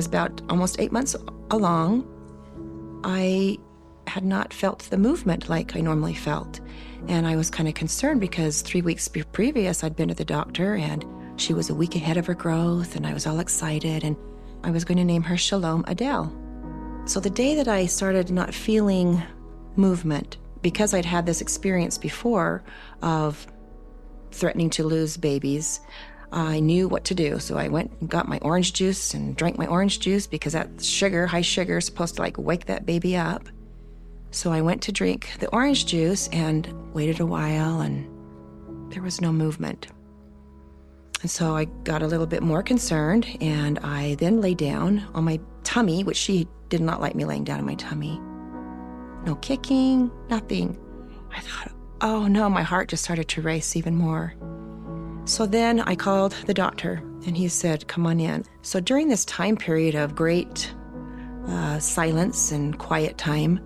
was about almost eight months along, I had not felt the movement like I normally felt. And I was kind of concerned because three weeks previous, I'd been to the doctor and she was a week ahead of her growth, and I was all excited, and I was going to name her Shalom Adele. So the day that I started not feeling movement, because I'd had this experience before of threatening to lose babies, I knew what to do. So I went and got my orange juice and drank my orange juice because that sugar, high sugar, is supposed to like wake that baby up. So I went to drink the orange juice and waited a while, and there was no movement. And so I got a little bit more concerned, and I then lay down on my tummy, which she did not like me laying down on my tummy. No kicking, nothing. I thought, oh no, my heart just started to race even more. So then I called the doctor, and he said, come on in. So during this time period of great uh, silence and quiet time,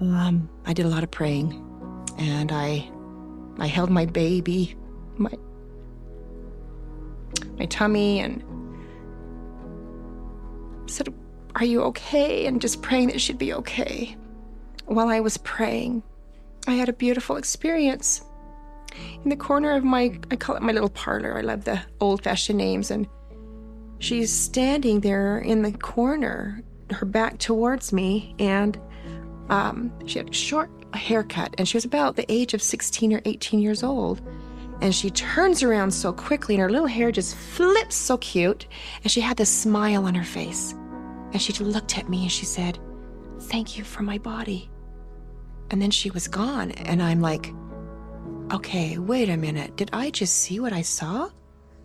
um, I did a lot of praying, and I, I held my baby, my, my tummy, and said, "Are you okay?" And just praying that she'd be okay. While I was praying, I had a beautiful experience. In the corner of my, I call it my little parlor. I love the old-fashioned names, and she's standing there in the corner, her back towards me, and um, she had a short haircut, and she was about the age of 16 or 18 years old. And she turns around so quickly, and her little hair just flips so cute, and she had this smile on her face. And she looked at me and she said, Thank you for my body. And then she was gone, and I'm like, Okay, wait a minute. Did I just see what I saw?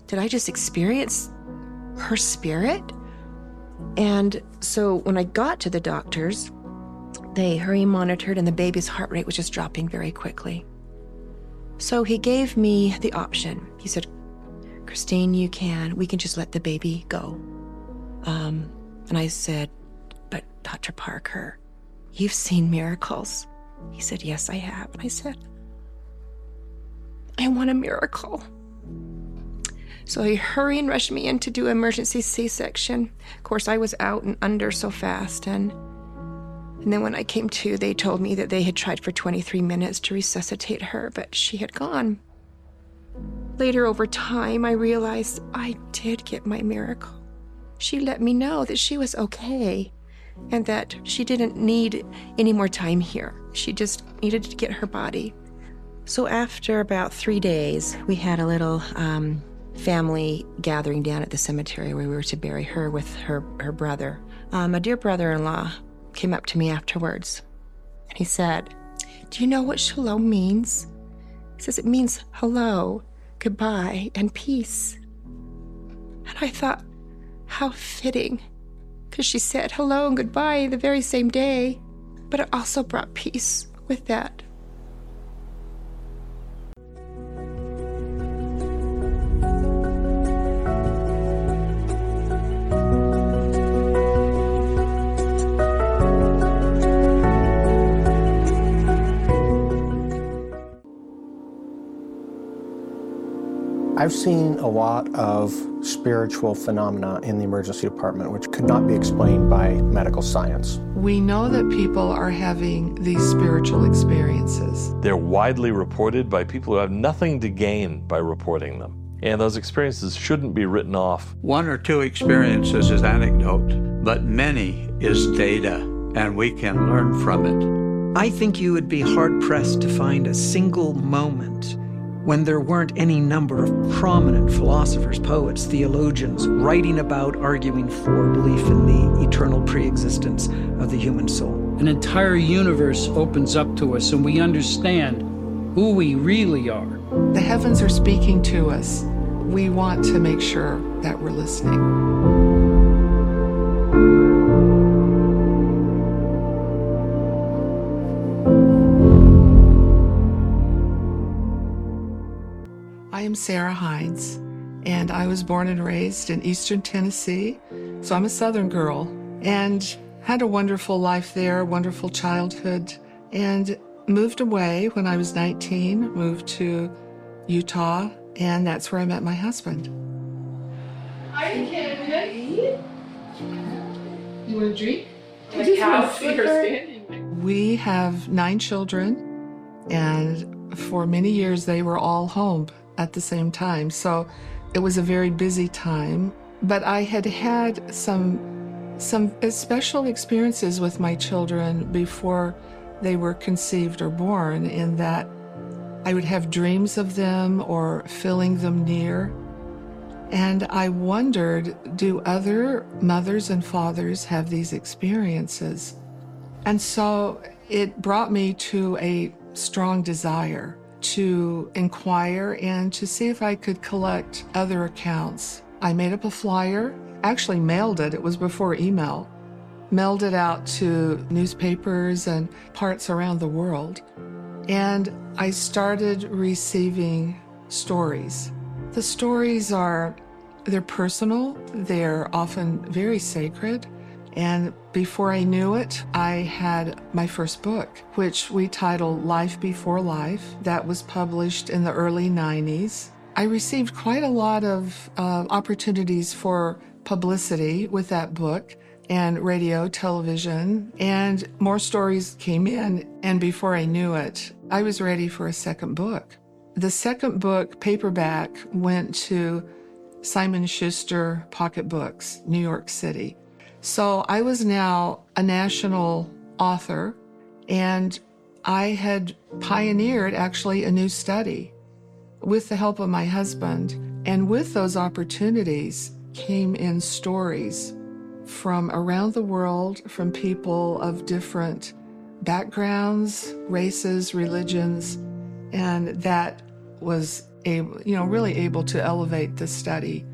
Did I just experience her spirit? And so when I got to the doctors, they hurry monitored, and the baby's heart rate was just dropping very quickly. So he gave me the option. He said, Christine, you can, we can just let the baby go. Um, and I said, But Dr. Parker, you've seen miracles. He said, Yes, I have. And I said, I want a miracle. So he hurried and rushed me in to do emergency C section. Of course, I was out and under so fast, and and then when I came to, they told me that they had tried for 23 minutes to resuscitate her, but she had gone. Later, over time, I realized I did get my miracle. She let me know that she was okay and that she didn't need any more time here. She just needed to get her body. So, after about three days, we had a little um, family gathering down at the cemetery where we were to bury her with her, her brother. Um, a dear brother in law came up to me afterwards and he said, Do you know what shalom means? He says it means hello, goodbye, and peace. And I thought, how fitting, because she said hello and goodbye the very same day, but it also brought peace with that. I've seen a lot of spiritual phenomena in the emergency department which could not be explained by medical science. We know that people are having these spiritual experiences. They're widely reported by people who have nothing to gain by reporting them. And those experiences shouldn't be written off. One or two experiences is anecdote, but many is data, and we can learn from it. I think you would be hard pressed to find a single moment when there weren't any number of prominent philosophers, poets, theologians writing about, arguing for belief in the eternal preexistence of the human soul. An entire universe opens up to us, and we understand who we really are. The heavens are speaking to us. We want to make sure that we're listening. Am Sarah Hinze, and I was born and raised in eastern Tennessee, so I'm a southern girl, and had a wonderful life there, wonderful childhood, and moved away when I was 19, moved to Utah, and that's where I met my husband. Hi, Kevin. You want a drink? The cow standing. We have nine children, and for many years they were all home at the same time. So it was a very busy time. But I had had some some special experiences with my children before they were conceived or born, in that I would have dreams of them or feeling them near. And I wondered do other mothers and fathers have these experiences? And so it brought me to a strong desire to inquire and to see if I could collect other accounts. I made up a flyer, actually mailed it, it was before email, mailed it out to newspapers and parts around the world. And I started receiving stories. The stories are they're personal, they're often very sacred. And before I knew it, I had my first book, which we titled Life Before Life, that was published in the early 90s. I received quite a lot of uh, opportunities for publicity with that book and radio, television, and more stories came in. And before I knew it, I was ready for a second book. The second book, paperback, went to Simon Schuster Pocket Books, New York City. So I was now a national author, and I had pioneered actually a new study with the help of my husband. And with those opportunities came in stories from around the world, from people of different backgrounds, races, religions, and that was able, you know, really able to elevate the study.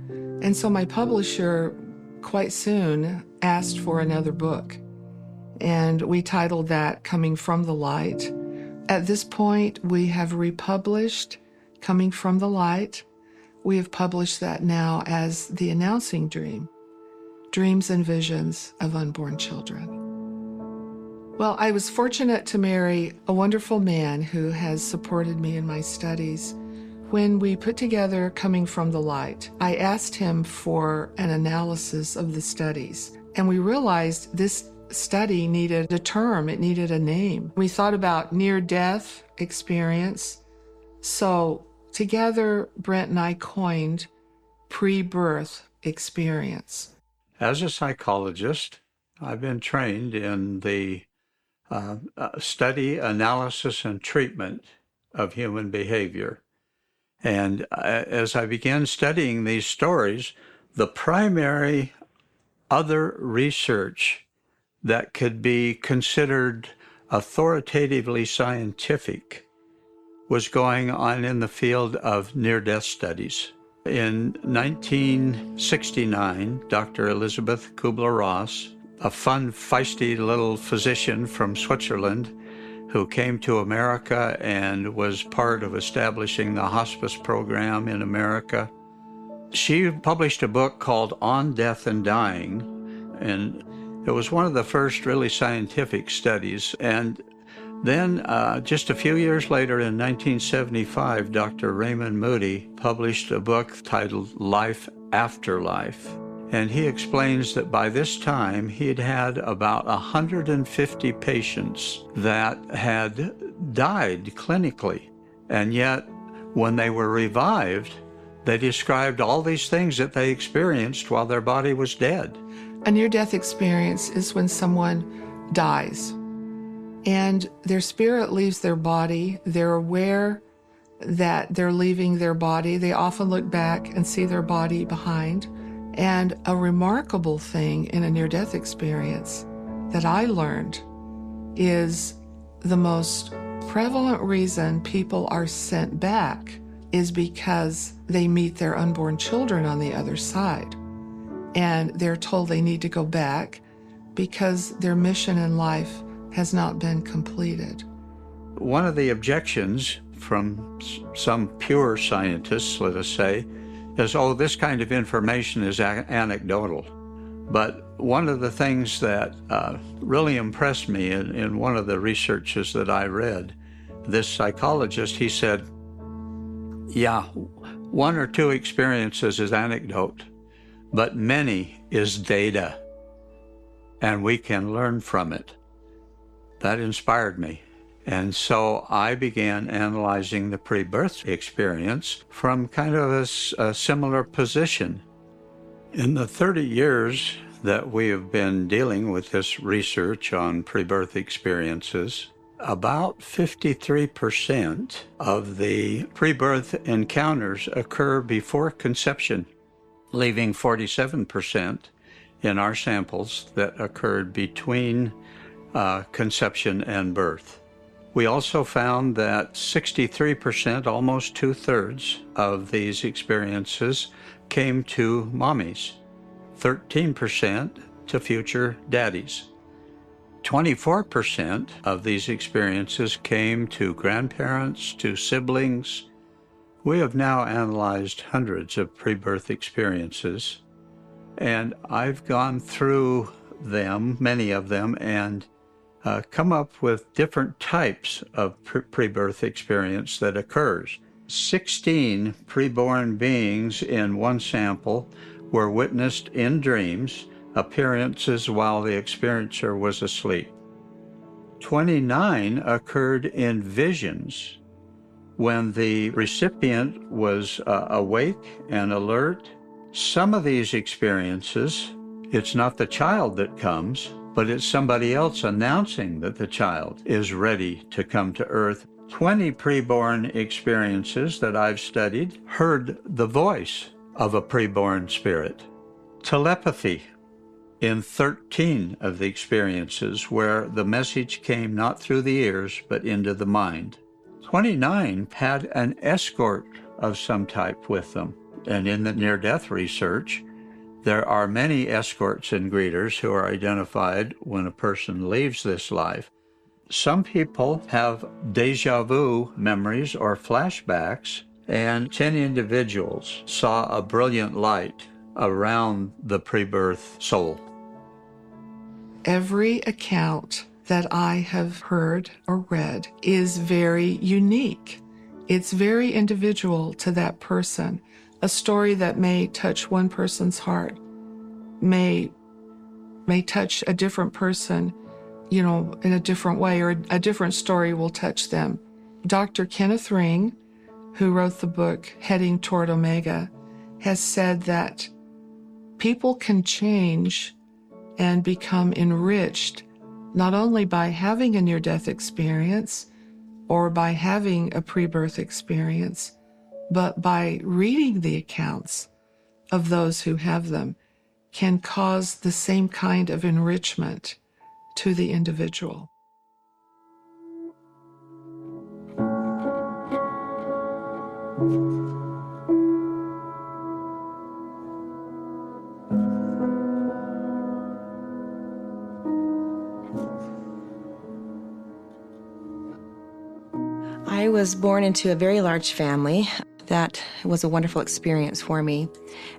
And so my publisher quite soon asked for another book. And we titled that Coming from the Light. At this point, we have republished Coming from the Light. We have published that now as The Announcing Dream Dreams and Visions of Unborn Children. Well, I was fortunate to marry a wonderful man who has supported me in my studies. When we put together Coming from the Light, I asked him for an analysis of the studies. And we realized this study needed a term, it needed a name. We thought about near death experience. So together, Brent and I coined pre birth experience. As a psychologist, I've been trained in the uh, uh, study, analysis, and treatment of human behavior. And uh, as I began studying these stories, the primary other research that could be considered authoritatively scientific was going on in the field of near death studies. In 1969, Dr. Elizabeth Kubler Ross, a fun, feisty little physician from Switzerland who came to America and was part of establishing the hospice program in America, she published a book called On Death and Dying, and it was one of the first really scientific studies. And then, uh, just a few years later, in 1975, Dr. Raymond Moody published a book titled Life After Life. And he explains that by this time, he had had about 150 patients that had died clinically. And yet, when they were revived, they described all these things that they experienced while their body was dead. A near death experience is when someone dies and their spirit leaves their body. They're aware that they're leaving their body. They often look back and see their body behind. And a remarkable thing in a near death experience that I learned is the most prevalent reason people are sent back is because they meet their unborn children on the other side. And they're told they need to go back because their mission in life has not been completed. One of the objections from some pure scientists, let us say, oh, this kind of information is a- anecdotal. But one of the things that uh, really impressed me in, in one of the researches that I read, this psychologist, he said, yeah, one or two experiences is anecdote, but many is data. and we can learn from it. That inspired me. And so I began analyzing the pre birth experience from kind of a, a, similar position. In the 30 years that we have been dealing with this research on pre birth experiences, about 53% of the pre birth encounters occur before conception, leaving 47% in our samples that occurred between uh, conception and birth. We also found that 63%, almost two thirds, of these experiences came to mommies, 13% to future daddies. 24% of these experiences came to grandparents, to siblings. We have now analyzed hundreds of pre birth experiences, and I've gone through them, many of them, and uh, come up with different types of pre birth experience that occurs. 16 preborn beings in one sample were witnessed in dreams, appearances while the experiencer was asleep. 29 occurred in visions when the recipient was uh, awake and alert. Some of these experiences, it's not the child that comes, but it's somebody else announcing that the child is ready to come to earth. 20 preborn experiences that I've studied heard the voice of a preborn spirit. Telepathy in 13 of the experiences where the message came not through the ears but into the mind. 29 had an escort of some type with them. And in the near death research, there are many escorts and greeters who are identified when a person leaves this life. Some people have deja vu memories or flashbacks, and 10 individuals saw a brilliant light around the pre birth soul. Every account that I have heard or read is very unique. It's very individual to that person a story that may touch one person's heart may may touch a different person you know in a different way or a different story will touch them. Dr kenneth ring who wrote the book heading toward omega has said that people can change and become enriched not only by having a near death experience or by having a pre birth experience, but by reading the accounts of those who have them can cause the same kind of enrichment to the individual. I was born into a very large family that was a wonderful experience for me.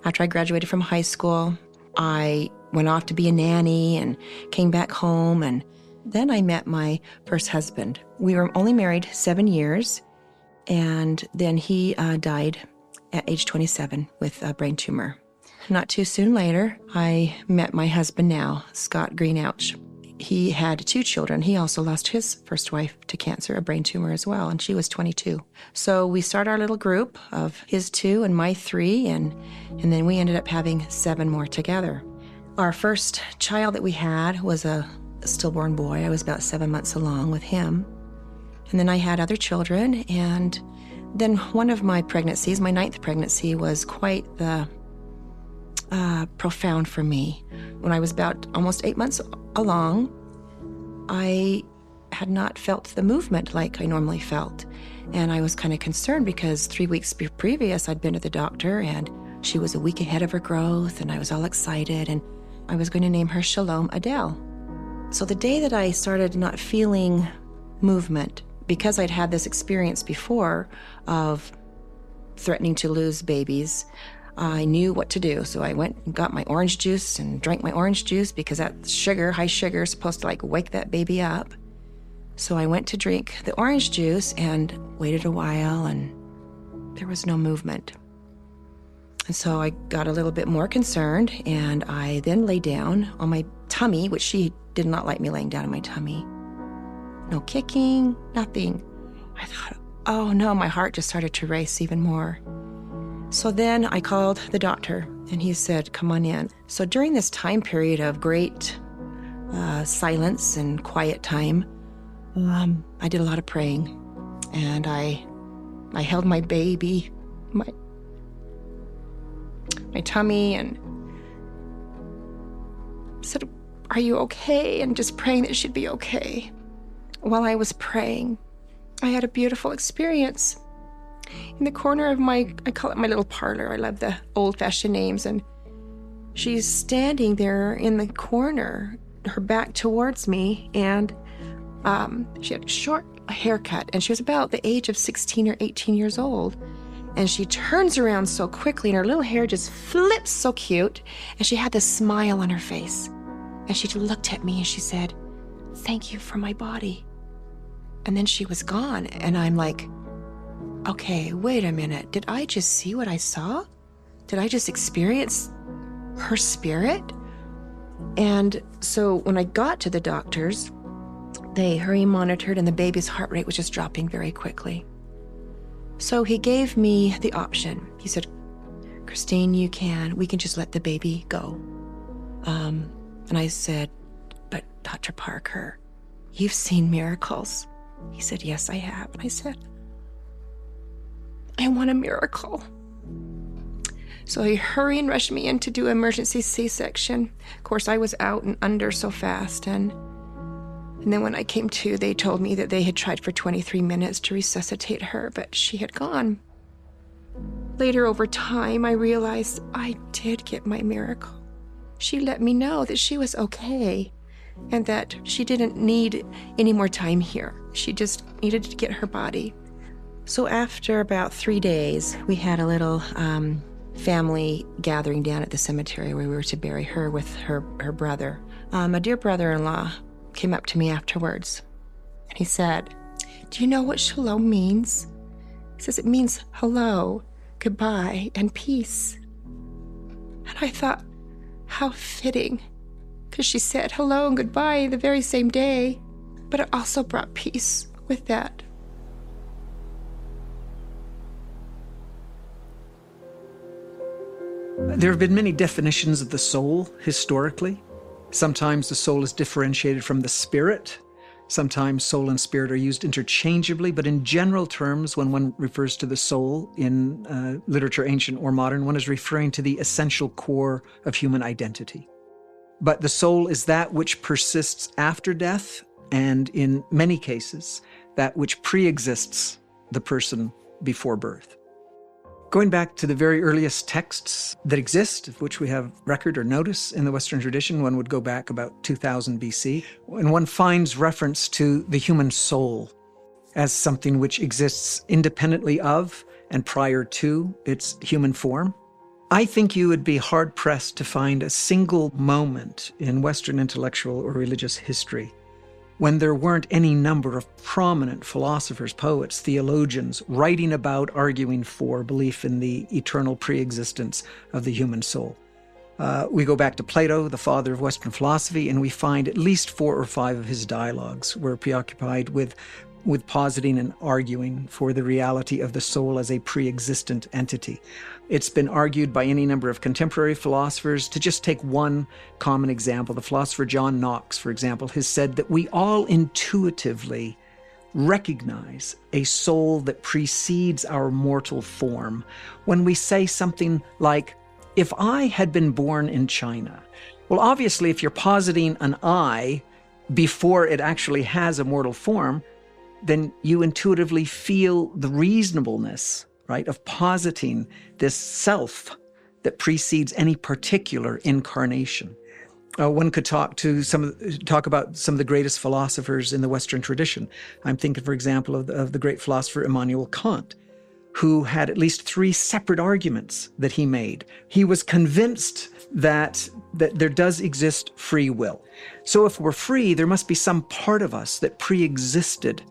After I graduated from high school, I went off to be a nanny and came back home. And then I met my first husband. We were only married seven years. And then he uh, died at age 27 with a brain tumor. Not too soon later, I met my husband now, Scott Greenouch he had two children. He also lost his first wife to cancer, a brain tumor as well, and she was 22. So we start our little group of his two and my three, and, and then we ended up having seven more together. Our first child that we had was a stillborn boy. I was about seven months along with him. And then I had other children, and then one of my pregnancies, my ninth pregnancy, was quite the uh, profound for me. When I was about almost eight months along, I had not felt the movement like I normally felt. And I was kind of concerned because three weeks previous, I'd been to the doctor and she was a week ahead of her growth, and I was all excited, and I was going to name her Shalom Adele. So the day that I started not feeling movement, because I'd had this experience before of threatening to lose babies, I knew what to do. So I went and got my orange juice and drank my orange juice because that sugar, high sugar, is supposed to like wake that baby up. So I went to drink the orange juice and waited a while, and there was no movement. And so I got a little bit more concerned, and I then lay down on my tummy, which she did not like me laying down on my tummy. No kicking, nothing. I thought, oh no, my heart just started to race even more. So then I called the doctor and he said, come on in. So during this time period of great uh, silence and quiet time, um, I did a lot of praying and I, I held my baby, my, my tummy and said, Are you okay? And just praying that she'd be okay. While I was praying, I had a beautiful experience. In the corner of my, I call it my little parlor, I love the old fashioned names, and she's standing there in the corner, her back towards me, and um, she had a short haircut, and she was about the age of 16 or 18 years old. And she turns around so quickly, and her little hair just flips so cute. And she had this smile on her face. And she looked at me and she said, Thank you for my body. And then she was gone. And I'm like, Okay, wait a minute. Did I just see what I saw? Did I just experience her spirit? And so when I got to the doctors, they hurry monitored, and the baby's heart rate was just dropping very quickly. So he gave me the option. He said, Christine, you can, we can just let the baby go. Um, and I said, But Dr. Parker, you've seen miracles. He said, Yes, I have. And I said, I want a miracle. So he hurried and rushed me in to do emergency C section. Of course, I was out and under so fast, and and then when I came to, they told me that they had tried for 23 minutes to resuscitate her, but she had gone. Later, over time, I realized I did get my miracle. She let me know that she was okay and that she didn't need any more time here. She just needed to get her body. So, after about three days, we had a little um, family gathering down at the cemetery where we were to bury her with her, her brother. Um, a dear brother in law came up to me afterwards and he said, Do you know what shalom means? He says, It means hello, goodbye, and peace. And I thought, How fitting, because she said hello and goodbye the very same day, but it also brought peace with that. There have been many definitions of the soul historically. Sometimes the soul is differentiated from the spirit. Sometimes soul and spirit are used interchangeably, but in general terms, when one refers to the soul in uh, literature, ancient or modern, one is referring to the essential core of human identity. But the soul is that which persists after death, and in many cases, that which pre exists the person before birth. Going back to the very earliest texts that exist, of which we have record or notice in the Western tradition, one would go back about 2000 BC, and one finds reference to the human soul as something which exists independently of and prior to its human form. I think you would be hard pressed to find a single moment in Western intellectual or religious history when there weren't any number of prominent philosophers, poets, theologians writing about, arguing for belief in the eternal preexistence of the human soul. Uh, we go back to Plato, the father of Western philosophy, and we find at least four or five of his dialogues were preoccupied with with positing and arguing for the reality of the soul as a pre existent entity. It's been argued by any number of contemporary philosophers. To just take one common example, the philosopher John Knox, for example, has said that we all intuitively recognize a soul that precedes our mortal form when we say something like, If I had been born in China, well, obviously, if you're positing an I before it actually has a mortal form, then you intuitively feel the reasonableness, right, of positing this self that precedes any particular incarnation. Uh, one could talk to some talk about some of the greatest philosophers in the Western tradition. I'm thinking, for example, of the, of the great philosopher Immanuel Kant, who had at least three separate arguments that he made. He was convinced that that there does exist free will. So if we're free, there must be some part of us that pre-existed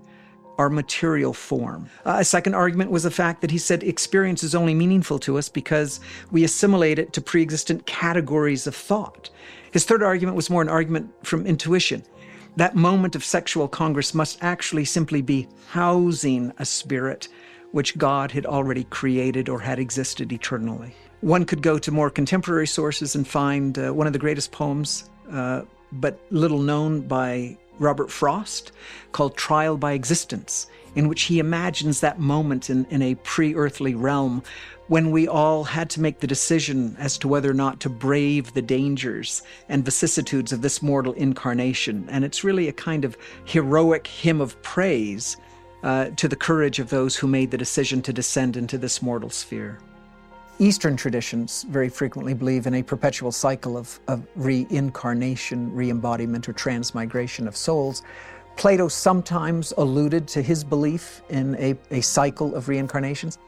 our material form. Uh, a second argument was the fact that he said experience is only meaningful to us because we assimilate it to pre existent categories of thought. His third argument was more an argument from intuition. That moment of sexual congress must actually simply be housing a spirit which God had already created or had existed eternally. One could go to more contemporary sources and find uh, one of the greatest poems, uh, but little known by Robert Frost, called Trial by Existence, in which he imagines that moment in, in a pre earthly realm when we all had to make the decision as to whether or not to brave the dangers and vicissitudes of this mortal incarnation. And it's really a kind of heroic hymn of praise uh, to the courage of those who made the decision to descend into this mortal sphere. Eastern traditions very frequently believe in a perpetual cycle of, of reincarnation, re embodiment, or transmigration of souls. Plato sometimes alluded to his belief in a, a cycle of reincarnations.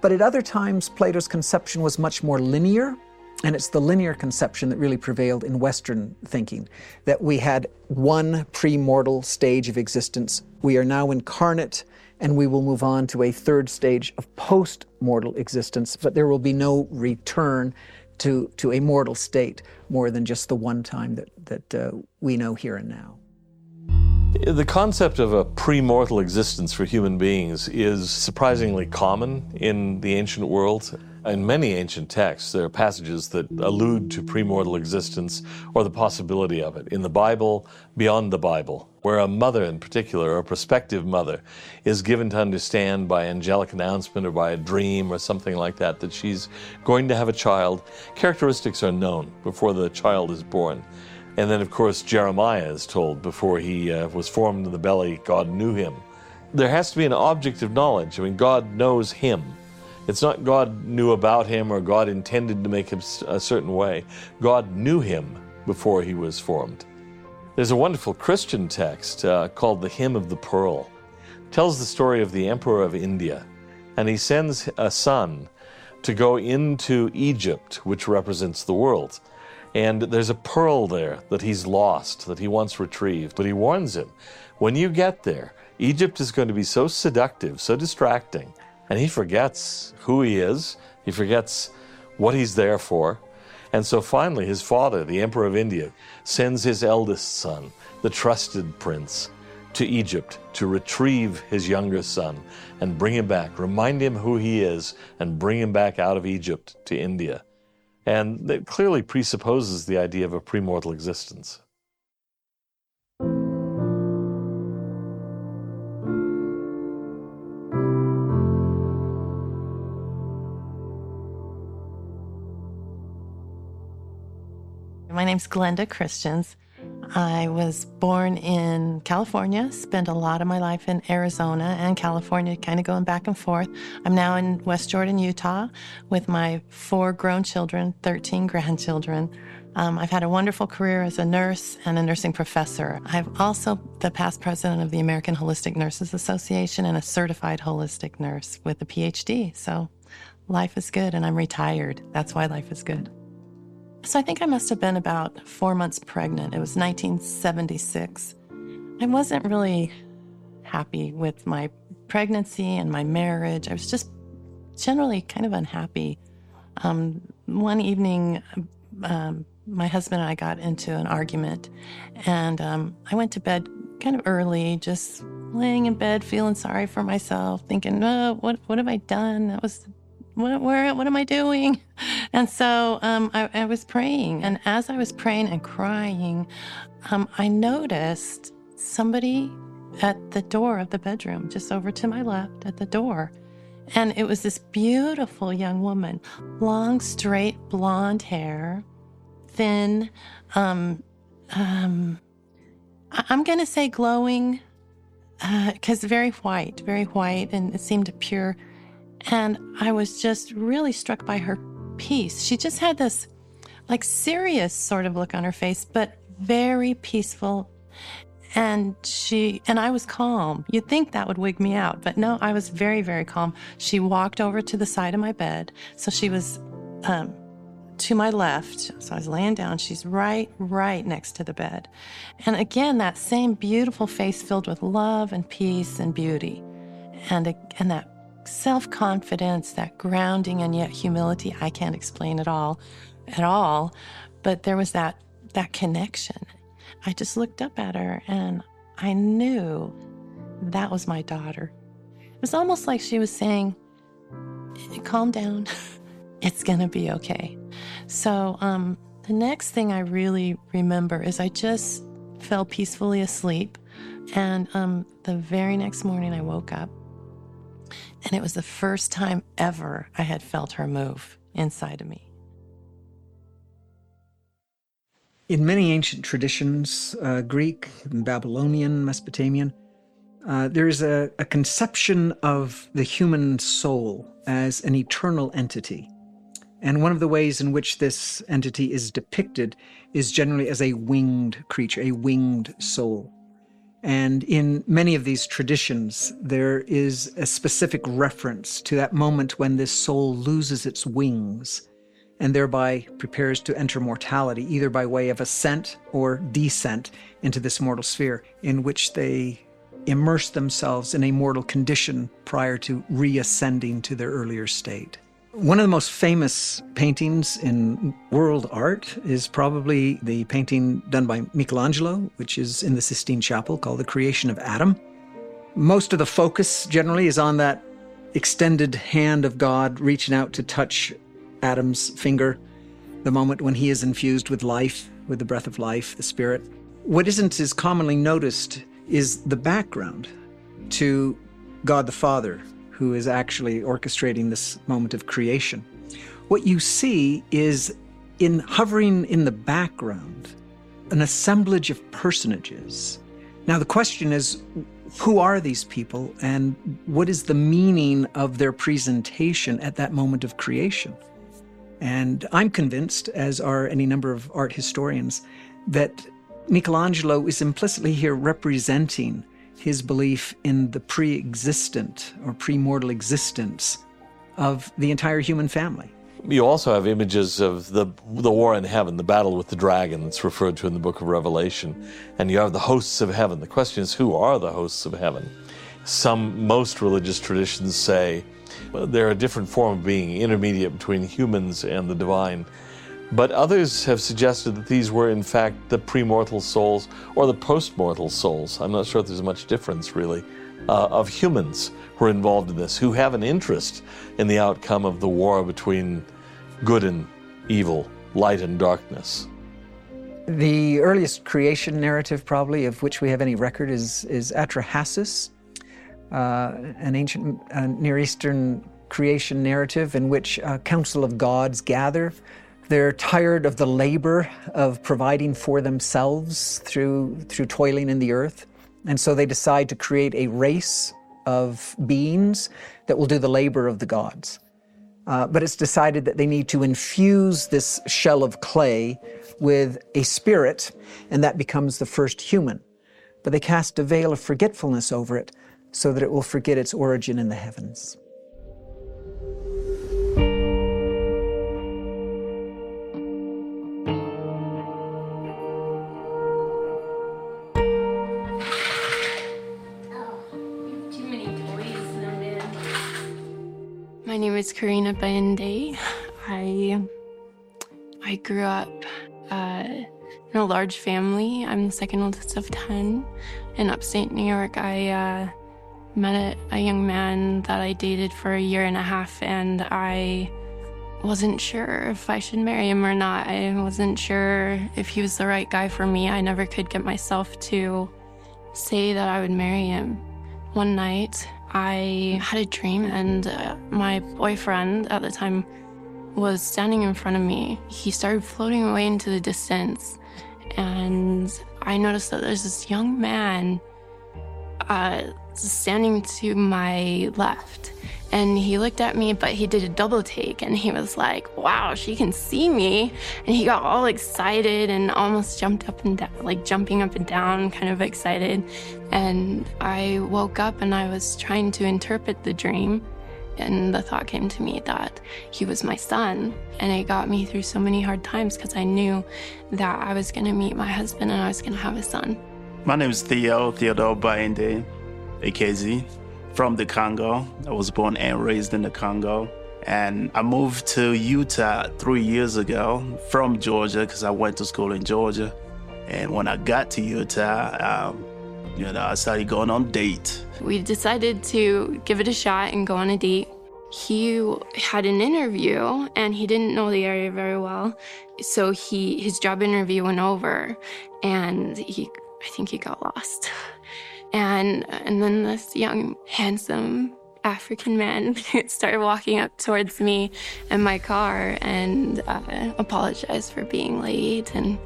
But at other times, Plato's conception was much more linear, and it's the linear conception that really prevailed in Western thinking that we had one pre-mortal stage of existence. We are now incarnate, and we will move on to a third stage of post mortal existence, but there will be no return to, to a mortal state more than just the one time that, that uh, we know here and now. The concept of a pre-mortal existence for human beings is surprisingly common in the ancient world. In many ancient texts, there are passages that allude to premortal existence or the possibility of it. In the Bible, beyond the Bible, where a mother in particular, or a prospective mother, is given to understand by angelic announcement or by a dream or something like that that she's going to have a child, characteristics are known before the child is born. And then, of course, Jeremiah is told before he uh, was formed in the belly, God knew him. There has to be an object of knowledge. I mean, God knows him. It's not God knew about him or God intended to make him a certain way. God knew him before he was formed. There's a wonderful Christian text uh, called the Hymn of the Pearl. It tells the story of the Emperor of India, and he sends a son to go into Egypt, which represents the world. And there's a pearl there that he's lost, that he wants retrieved. But he warns him when you get there, Egypt is going to be so seductive, so distracting, and he forgets who he is, he forgets what he's there for. And so finally, his father, the Emperor of India, sends his eldest son, the trusted prince, to Egypt to retrieve his younger son and bring him back, remind him who he is, and bring him back out of Egypt to India. And that clearly presupposes the idea of a premortal existence. My name's Glenda Christians. I was born in California, spent a lot of my life in Arizona and California, kind of going back and forth. I'm now in West Jordan, Utah, with my four grown children, 13 grandchildren. Um, I've had a wonderful career as a nurse and a nursing professor. I'm also the past president of the American Holistic Nurses Association and a certified holistic nurse with a PhD. So life is good, and I'm retired. That's why life is good. So I think I must have been about four months pregnant. It was 1976. I wasn't really happy with my pregnancy and my marriage. I was just generally kind of unhappy. Um, one evening, um, my husband and I got into an argument, and um, I went to bed kind of early, just laying in bed, feeling sorry for myself, thinking, oh, "What what have I done? That was what, where, what am I doing? And so um, I, I, was praying. And as I was praying and crying, um, I noticed somebody at the door of the bedroom, just over to my left at the door. And it was this beautiful young woman, long, straight, blonde hair, thin, um, um, I'm going to say glowing, because uh, very white, very white, and it seemed pure and I was just really struck by her peace. She just had this like serious sort of look on her face, but very peaceful. And she, and I was calm. You'd think that would wig me out, but no, I was very, very calm. She walked over to the side of my bed. So she was um, to my left. So I was laying down. She's right, right next to the bed. And again, that same beautiful face filled with love and peace and beauty. And, and that self confidence, that grounding and yet humility. I can't explain it all at all. But there was that, that connection. I just looked up at her and I knew that was my daughter. It was almost like she was saying, Calm down. it's to be okay. So, um, the next thing I really remember is I just fell peacefully asleep. And um, the very next morning, I woke up. And it was the first time ever I had felt her move inside of me. In many ancient traditions, uh, Greek, Babylonian, Mesopotamian, uh, there is a, a conception of the human soul as an eternal entity. And one of the ways in which this entity is depicted is generally as a winged creature, a winged soul. And in many of these traditions, there is a specific reference to that moment when this soul loses its wings and thereby prepares to enter mortality, either by way of ascent or descent into this mortal sphere, in which they immerse themselves in a mortal condition prior to reascending to their earlier state. One of the most famous paintings in world art is probably the painting done by Michelangelo, which is in the Sistine Chapel called The Creation of Adam. Most of the focus generally is on that extended hand of God reaching out to touch Adam's finger, the moment when he is infused with life, with the breath of life, the Spirit. What isn't as commonly noticed is the background to God the Father, who is actually orchestrating this moment of creation. What you see is in hovering in the background, an assemblage of personages. Now, the question is who are these people and what is the meaning of their presentation at that moment of creation? And I'm convinced, as are any number of art historians, that Michelangelo is implicitly here representing his belief in the pre existent or pre mortal existence of the entire human family. You also have images of the, the war in heaven, the battle with the dragon that's referred to in the book of Revelation. And you have the hosts of heaven. The question is, who are the hosts of heaven? Some, most religious traditions say they're a different form of being, intermediate between humans and the divine. But others have suggested that these were, in fact, the premortal souls or the postmortal souls. I'm not sure if there's much difference, really, uh, of humans who are involved in this, who have an interest in the outcome of the war between good and evil, light and darkness. The earliest creation narrative, probably, of which we have any record, is, is Atrahasis, uh, an ancient uh, Near Eastern creation narrative in which a council of gods gather they're tired of the labor of providing for themselves through, through toiling in the earth. And so they decide to create a race of beings that will do the labor of the gods. Uh, but it's decided that they need to infuse this shell of clay with a spirit, and that becomes the first human. But they cast a veil of forgetfulness over it so that it will forget its origin in the heavens. Is Karina Bende. I I grew up uh, in a large family. I'm the second oldest of ten. In upstate New York, I uh, met a, a young man that I dated for a year and a half, and I wasn't sure if I should marry him or not. I wasn't sure if he was the right guy for me. I never could get myself to say that I would marry him. One night, I had a dream, and uh, my boyfriend at the time was standing in front of me. He started floating away into the distance, and I noticed that there's this young man uh, standing to my left. And he looked at me, but he did a double take and he was like, wow, she can see me. And he got all excited and almost jumped up and down, like jumping up and down, kind of excited. And I woke up and I was trying to interpret the dream. And the thought came to me that he was my son. And it got me through so many hard times because I knew that I was going to meet my husband and I was going to have a son. My name is Theo, Theodore Bainde, AKZ, from the Congo. I was born and raised in the Congo. And I moved to Utah three years ago from Georgia because I went to school in Georgia. And when I got to Utah, um, you know, I started going on dates. We decided to give it a shot and go on a date. He had an interview and he didn't know the area very well. So he his job interview went over and he I think he got lost. And and then this young handsome African man started walking up towards me and my car and uh, apologized for being late and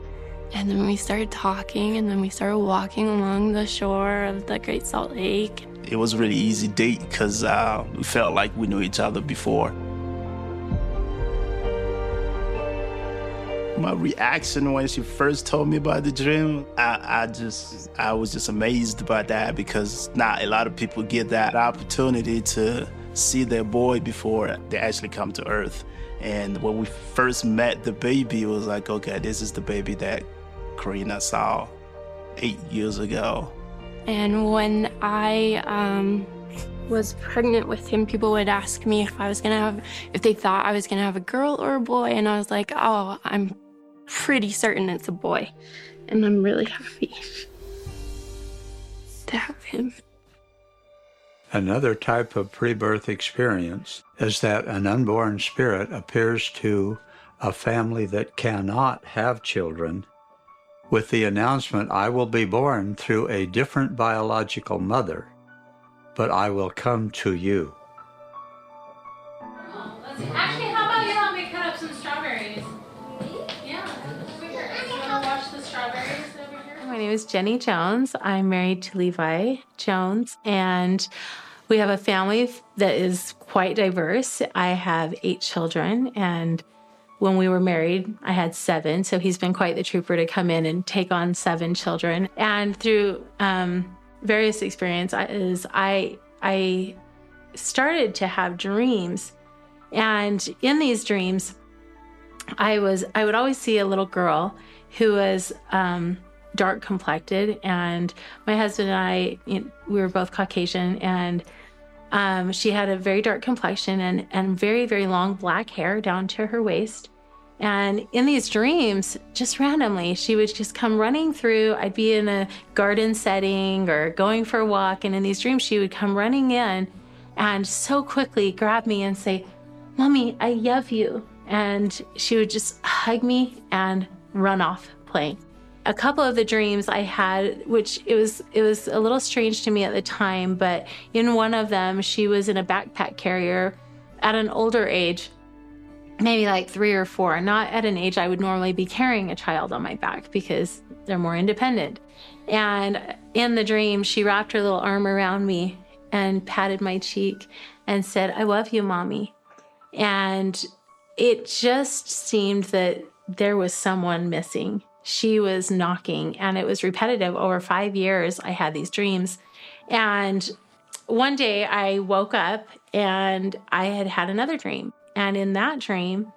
and then we started talking and then we started walking along the shore of the Great Salt Lake. It was a really easy date because uh, we felt like we knew each other before. My reaction when she first told me about the dream, I, I just I was just amazed by that because not a lot of people get that opportunity to see their boy before they actually come to Earth. And when we first met the baby, it was like, okay, this is the baby that Karina saw eight years ago. And when I um, was pregnant with him, people would ask me if I was gonna have, if they thought I was gonna have a girl or a boy, and I was like, oh, I'm pretty certain it's a boy. And I'm really happy to have him. Another type of pre birth experience is that an unborn spirit appears to a family that cannot have children with the announcement, I will be born through a different biological mother, but I will come to you. Actually, My name is Jenny Jones. I'm married to Levi Jones, and we have a family that is quite diverse. I have eight children, and when we were married, I had seven. So he's been quite the trooper to come in and take on seven children. And through um, various experiences, I I started to have dreams, and in these dreams, I was I would always see a little girl who was um, dark complected, and my husband and I you know, we were both Caucasian, and um, she had a very dark complexion and, and very, very long black hair down to her waist. And in these dreams, just randomly, she would just come running through. I'd be in a garden setting or going for a walk. And in these dreams, she would come running in and so quickly grab me and say, Mommy, I love you. And she would just hug me and run off playing a couple of the dreams I had, which it was it was a little strange to me at the time, but in one of them, she was in a backpack carrier at an older age, maybe like three or four, not at an age I would normally be carrying a child on my back because they're more independent. And in the dream, she wrapped her little arm around me and patted my cheek and said, I love you, mommy. And it just seemed that there was someone missing she was knocking and it was repetitive. Over five years i had these dreams. And one day i woke up and i had had another dream. And in that dream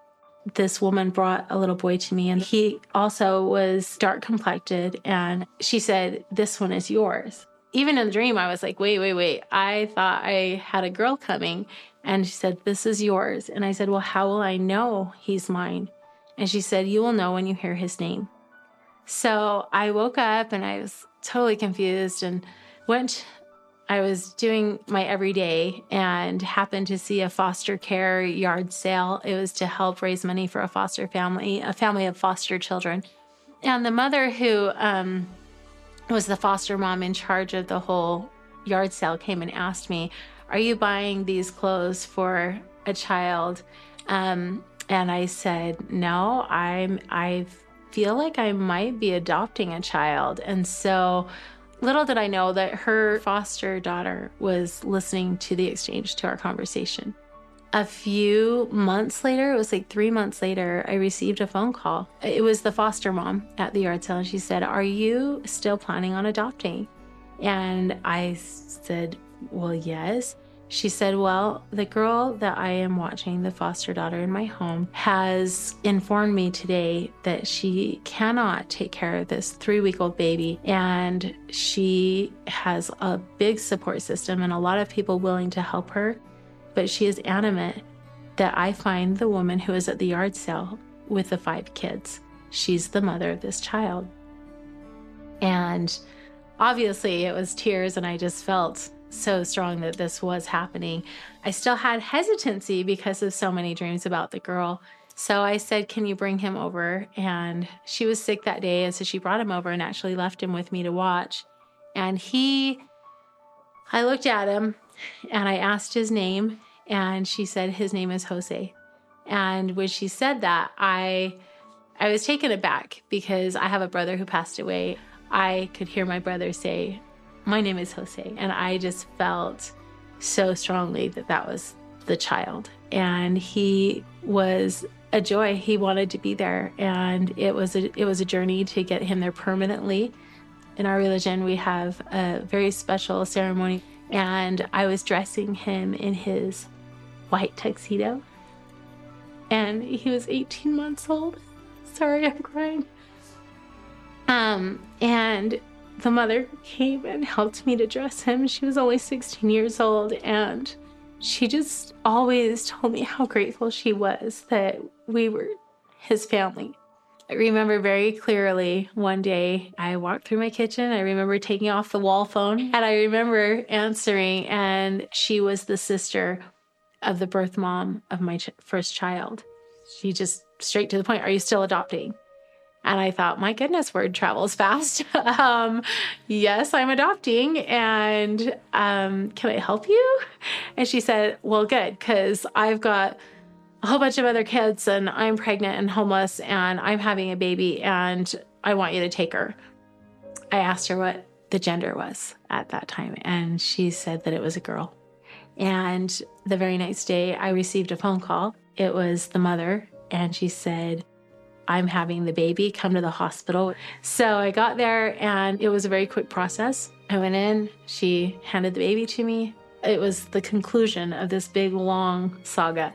this woman brought a little boy to me and he also was dark complected. And she said this one is yours. Even in the dream i was like wait wait wait. I thought i had a girl coming. And she said this is yours. And i said well how will i know he's mine? And she said you will know when you hear his name so I woke up and I was totally confused and went. I was doing my everyday and happened to see a foster care yard sale. It was to help raise money for a foster family, a family of foster children. And the mother who um, was the foster mom in charge of the whole yard sale came and asked me, Are you buying these clothes for a child? Um, and I said, No, I'm I've feel like I might be adopting a child. And so little did I know that her foster daughter was listening to the exchange to our conversation. A few months later, it was like three months later, I received a phone call. It was the foster mom at the yard sale, and she said, Are you still planning on adopting? And I said, Well, yes. She said, Well, the girl that I am watching, the foster daughter in my home, has informed me today that she cannot take care of this three week old baby. And she has a big support system and a lot of people willing to help her. But she is animate that I find the woman who is at the yard sale with the five kids. She's the mother of this child. And obviously, it was tears, and I just felt so strong that this was happening. I still had hesitancy because of so many dreams about the girl. So I said, Can you bring him over? And she was sick that day. And so she brought him over and actually left him with me to watch. And he, I looked at him and I asked his name. And she said, His name is Jose. And when she said that, I, I was taken aback because I have a brother who passed away. I could hear my brother say, my name is Jose. And I just felt so strongly that that was the child. And he was a joy. He wanted to be there. And it was a, it was a journey to get him there permanently. In our religion, we have a very special ceremony. And I was dressing him in his white tuxedo. And he was 18 months old. Sorry, I'm crying. Um, and the mother came and helped me to dress him. She was only 16 years old and she just always told me how grateful she was that we were his family. I remember very clearly one day I walked through my kitchen. I remember taking off the wall phone and I remember answering, and she was the sister of the birth mom of my ch- first child. She just straight to the point, Are you still adopting? And I thought, my goodness, word travels fast. um, yes, I'm adopting. And um, can I help you? And she said, well, good, because I've got a whole bunch of other kids and I'm pregnant and homeless and I'm having a baby and I want you to take her. I asked her what the gender was at that time. And she said that it was a girl. And the very next day, I received a phone call. It was the mother. And she said, I'm having the baby, come to the hospital. So I got there and it was a very quick process. I went in, she handed the baby to me. It was the conclusion of this big, long saga.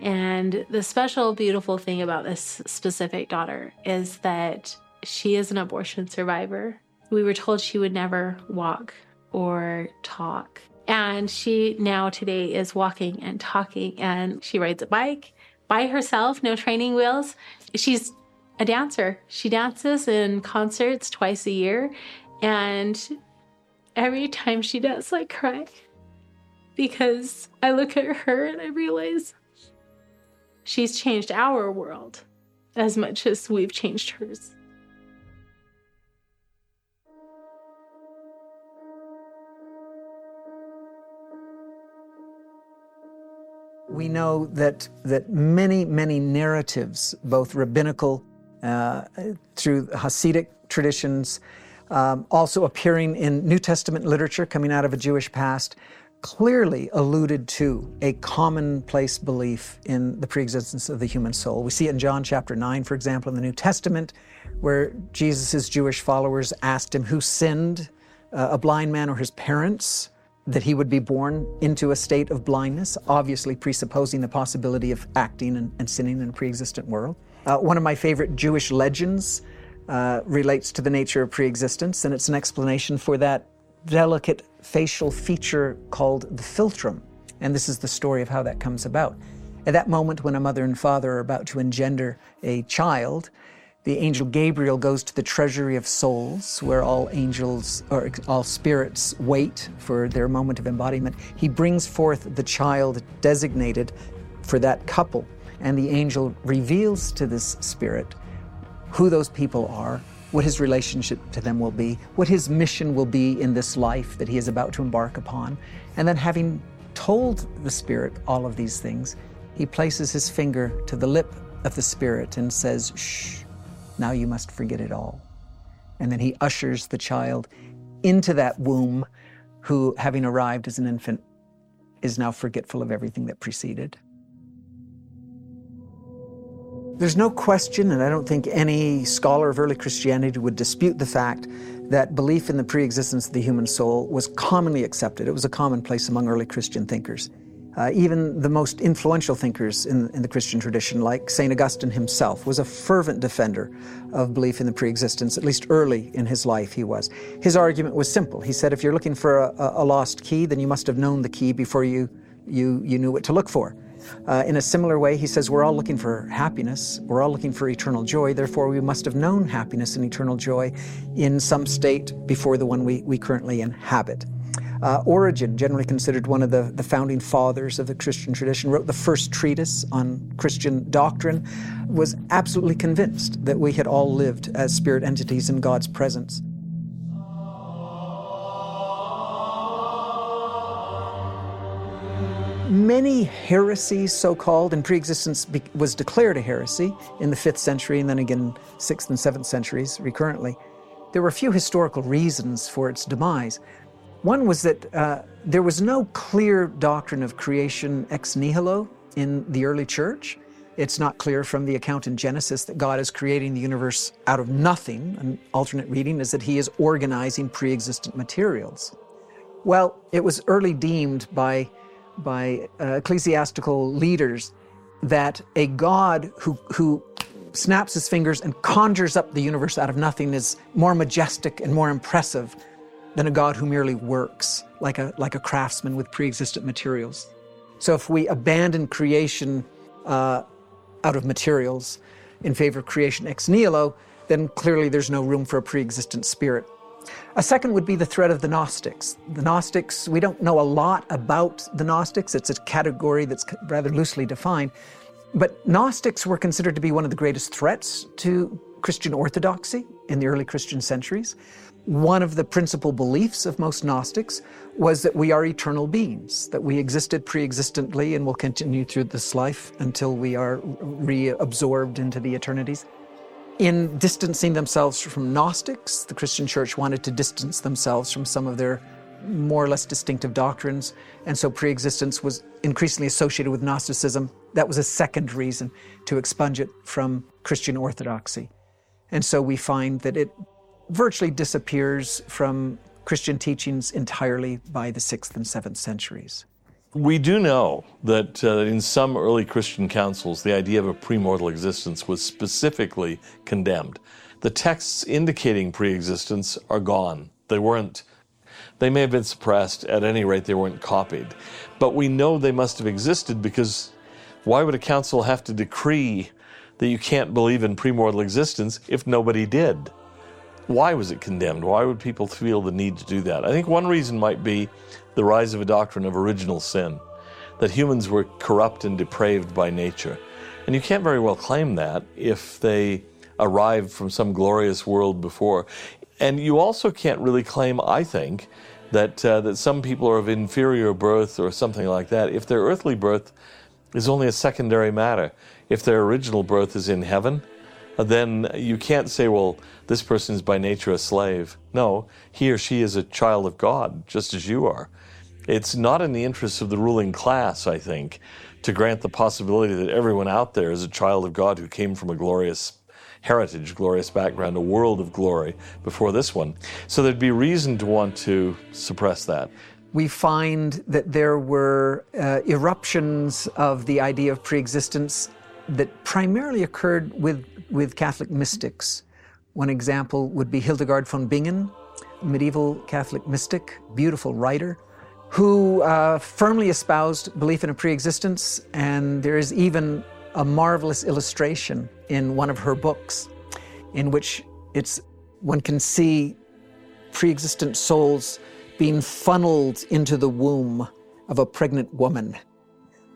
And the special, beautiful thing about this specific daughter is that she is an abortion survivor. We were told she would never walk or talk. And she now today is walking and talking, and she rides a bike by herself, no training wheels. She's a dancer. She dances in concerts twice a year. And every time she does, I cry because I look at her and I realize she's changed our world as much as we've changed hers. We know that, that many, many narratives, both rabbinical, uh, through Hasidic traditions, um, also appearing in New Testament literature coming out of a Jewish past, clearly alluded to a commonplace belief in the preexistence of the human soul. We see it in John chapter 9, for example, in the New Testament, where Jesus' Jewish followers asked him who sinned, uh, a blind man or his parents that he would be born into a state of blindness, obviously presupposing the possibility of acting and, and sinning in a pre-existent world. Uh, one of my favorite Jewish legends uh, relates to the nature of pre-existence, and it's an explanation for that delicate facial feature called the philtrum. And this is the story of how that comes about. At that moment when a mother and father are about to engender a child, the angel Gabriel goes to the treasury of souls, where all angels or all spirits wait for their moment of embodiment. He brings forth the child designated for that couple, and the angel reveals to this spirit who those people are, what his relationship to them will be, what his mission will be in this life that he is about to embark upon. And then, having told the spirit all of these things, he places his finger to the lip of the spirit and says, Shh now you must forget it all. And then he ushers the child into that womb, who, having arrived as an infant, is now forgetful of everything that preceded. There's no question, and I don't think any scholar of early Christianity would dispute the fact that belief in the preexistence of the human soul was commonly accepted. It was a commonplace among early Christian thinkers. Uh, even the most influential thinkers in, in, the Christian tradition, like St. Augustine himself, was a fervent defender of belief in the preexistence, at least early in his life he was. His argument was simple. He said, if you're looking for a, a lost key, then you must have known the key before you, you, you knew what to look for. Uh, in a similar way, he says, We're all looking for happiness. We're all looking for eternal joy. Therefore, we must have known happiness and eternal joy in some state before the one we, we currently inhabit. Uh, Origen, generally considered one of the, the founding fathers of the Christian tradition, wrote the first treatise on Christian doctrine, was absolutely convinced that we had all lived as spirit entities in God's presence. many heresies, so called, and preexistence be- was declared a heresy in the 5th century and then again 6th and 7th centuries recurrently. There were a few historical reasons for its demise. One was that uh, there was no clear doctrine of creation ex nihilo in the early church. It's not clear from the account in Genesis that God is creating the universe out of nothing. An alternate reading is that he is organizing pre existent materials. Well, it was early deemed by by uh, ecclesiastical leaders that a God who, who snaps his fingers and conjures up the universe out of nothing is more majestic and more impressive than a God who merely works like a, like a craftsman with pre existent materials. So if we abandon creation uh, out of materials in favor of creation ex nihilo, then clearly there's no room for a pre existent spirit. A second would be the threat of the Gnostics. The Gnostics, we don't know a lot about the Gnostics. It's a category that's rather loosely defined. But Gnostics were considered to be one of the greatest threats to Christian orthodoxy in the early Christian centuries. One of the principal beliefs of most Gnostics was that we are eternal beings, that we existed pre existently and will continue through this life until we are reabsorbed into the eternities. In distancing themselves from Gnostics, the Christian church wanted to distance themselves from some of their more or less distinctive doctrines, and so preexistence was increasingly associated with Gnosticism. That was a second reason to expunge it from Christian orthodoxy. And so we find that it virtually disappears from Christian teachings entirely by the 6th and 7th centuries. We do know that uh, in some early Christian councils, the idea of a premortal existence was specifically condemned. The texts indicating preexistence are gone. They weren't, they may have been suppressed, at any rate, they weren't copied. But we know they must have existed because why would a council have to decree that you can't believe in premortal existence if nobody did? Why was it condemned? Why would people feel the need to do that? I think one reason might be the rise of a doctrine of original sin, that humans were corrupt and depraved by nature. And you can't very well claim that if they arrived from some glorious world before. And you also can't really claim, I think, that, uh, that some people are of inferior birth or something like that if their earthly birth is only a secondary matter. If their original birth is in heaven, then you can't say, well, this person is by nature a slave. No, he or she is a child of God, just as you are. It's not in the interests of the ruling class, I think, to grant the possibility that everyone out there is a child of God who came from a glorious heritage, glorious background, a world of glory before this one. So there'd be reason to want to suppress that. We find that there were uh, eruptions of the idea of preexistence that primarily occurred with, with Catholic mystics. One example would be Hildegard von Bingen, medieval Catholic mystic, beautiful writer who uh, firmly espoused belief in a preexistence, and there is even a marvelous illustration in one of her books in which it's one can see pre-existent souls being funneled into the womb of a pregnant woman.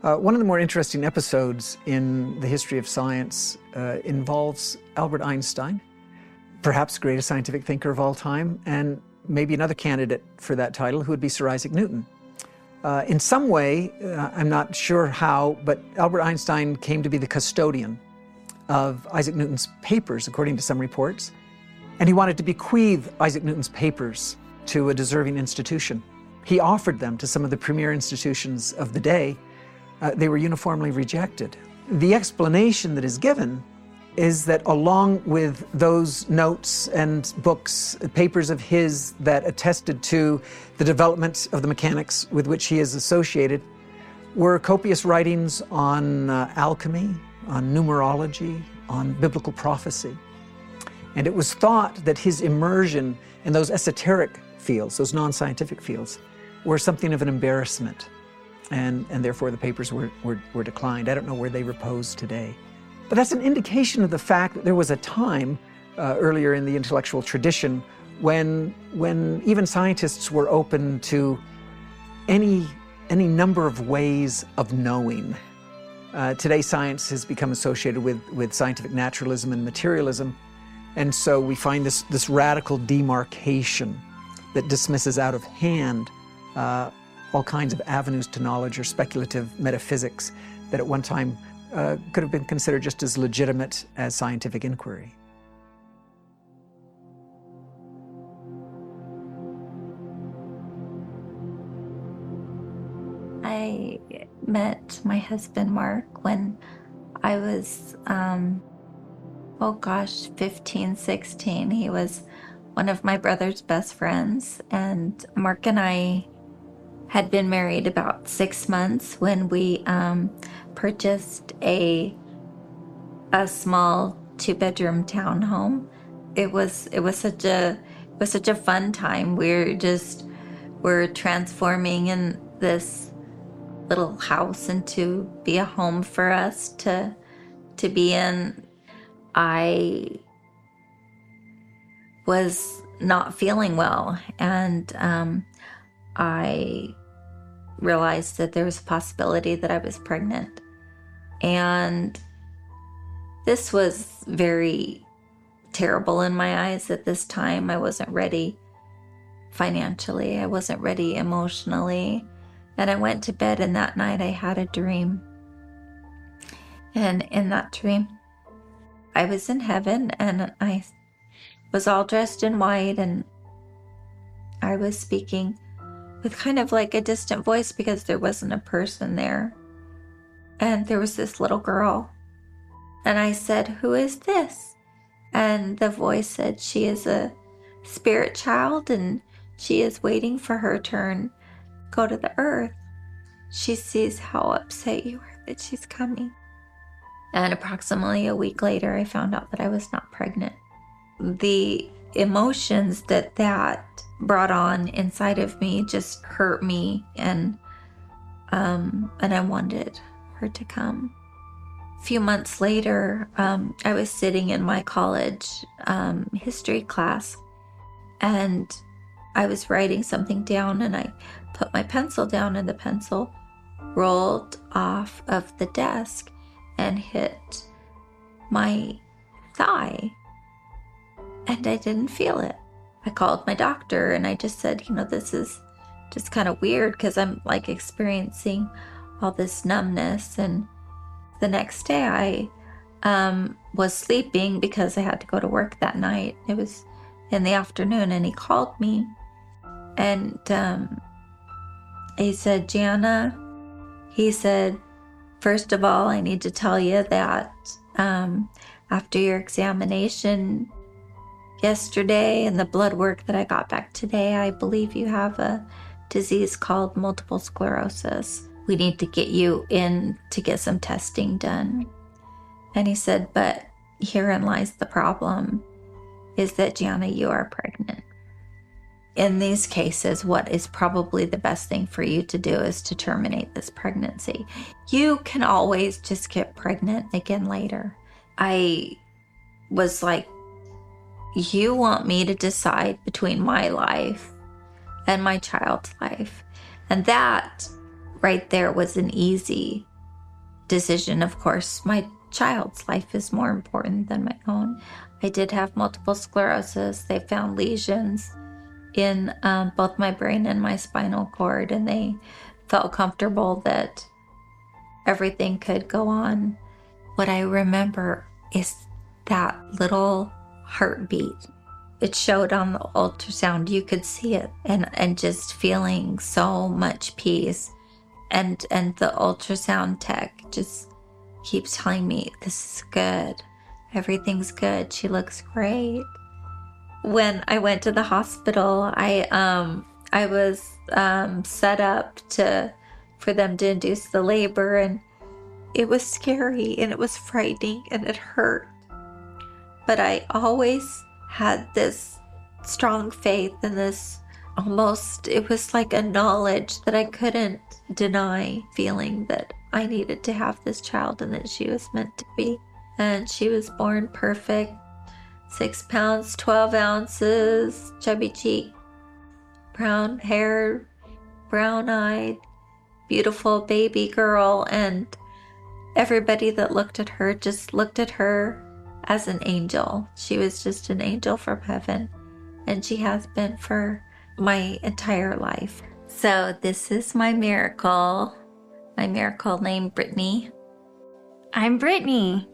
Uh, one of the more interesting episodes in the history of science uh, involves Albert Einstein, perhaps greatest scientific thinker of all time, and maybe another candidate for that title, who would be Sir Isaac Newton. Uh, in some way, uh, I'm not sure how, but Albert Einstein came to be the custodian of Isaac Newton's papers, according to some reports. And he wanted to bequeath Isaac Newton's papers to a deserving institution. He offered them to some of the premier institutions of the day. Uh, they were uniformly rejected. The explanation that is given is that along with those notes and books, papers of his that attested to the development of the mechanics with which he is associated, were copious writings on uh, alchemy, on numerology, on biblical prophecy. And it was thought that his immersion in those esoteric fields, those non scientific fields, were something of an embarrassment. And, and therefore the papers were, were, were declined. I don't know where they repose today. But that's an indication of the fact that there was a time uh, earlier in the intellectual tradition when, when even scientists were open to any, any number of ways of knowing. Uh, today, science has become associated with, with scientific naturalism and materialism. And so we find this, this radical demarcation that dismisses out of hand uh, all kinds of avenues to knowledge or speculative metaphysics that at one time uh, could have been considered just as legitimate as scientific inquiry. I met my husband Mark when I was, um, oh gosh, 15, 16. He was one of my brother's best friends, and Mark and I had been married about six months when we um, purchased a a small two bedroom townhome. It was it was such a it was such a fun time. We're just we're transforming in this little house into be a home for us to to be in. I was not feeling well and um, I realized that there was a possibility that I was pregnant. And this was very terrible in my eyes at this time. I wasn't ready financially, I wasn't ready emotionally. And I went to bed, and that night I had a dream. And in that dream, I was in heaven and I was all dressed in white and I was speaking with kind of like a distant voice because there wasn't a person there. And there was this little girl. And I said, Who is this? And the voice said, She is a spirit child and she is waiting for her turn. Go to the earth. She sees how upset you are that she's coming. And approximately a week later, I found out that I was not pregnant. The emotions that that brought on inside of me just hurt me and um and I wanted her to come. A few months later, um, I was sitting in my college um, history class and I was writing something down and I put my pencil down and the pencil rolled off of the desk and hit my thigh and I didn't feel it. I called my doctor and I just said, you know, this is just kind of weird because I'm like experiencing all this numbness. And the next day I um, was sleeping because I had to go to work that night. It was in the afternoon and he called me and um, he said, Jana, he said, first of all, I need to tell you that um, after your examination, yesterday and the blood work that I got back today, I believe you have a disease called multiple sclerosis. We need to get you in to get some testing done. And he said, But herein lies the problem is that Gianna, you are pregnant. In these cases, what is probably the best thing for you to do is to terminate this pregnancy. You can always just get pregnant again later. I was like you want me to decide between my life and my child's life. And that right there was an easy decision. Of course, my child's life is more important than my own. I did have multiple sclerosis. They found lesions in um, both my brain and my spinal cord, and they felt comfortable that everything could go on. What I remember is that little heartbeat. It showed on the ultrasound. You could see it and, and just feeling so much peace. And and the ultrasound tech just keeps telling me this is good. Everything's good. She looks great. When I went to the hospital, I um I was um, set up to for them to induce the labor and it was scary and it was frightening and it hurt. But I always had this strong faith and this almost, it was like a knowledge that I couldn't deny feeling that I needed to have this child and that she was meant to be. And she was born perfect six pounds, 12 ounces, chubby cheek, brown hair, brown eyed, beautiful baby girl. And everybody that looked at her just looked at her as an angel. She was just an angel from heaven. And she has been for my entire life. So, this is my miracle. My miracle named Brittany. I'm Brittany.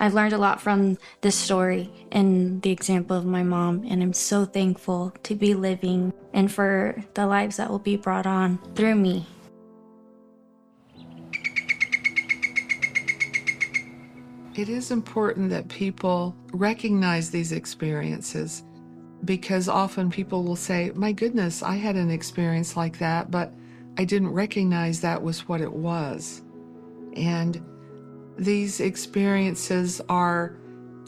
I've learned a lot from this story and the example of my mom, and I'm so thankful to be living and for the lives that will be brought on through me. It is important that people recognize these experiences because often people will say, My goodness, I had an experience like that, but I didn't recognize that was what it was. And these experiences are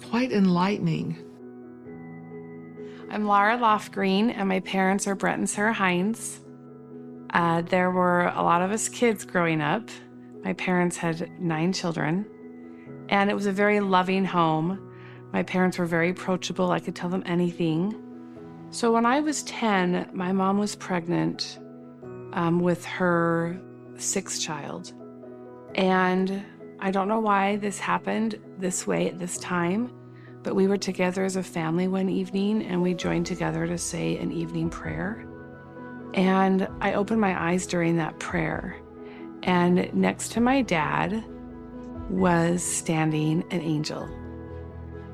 quite enlightening. I'm Laura Lofgreen, and my parents are Brent and Sarah Hinze. Uh, there were a lot of us kids growing up. My parents had nine children, and it was a very loving home. My parents were very approachable. I could tell them anything. So when I was 10, my mom was pregnant um, with her sixth child. And I don't know why this happened this way at this time, but we were together as a family one evening and we joined together to say an evening prayer. And I opened my eyes during that prayer. And next to my dad was standing an angel.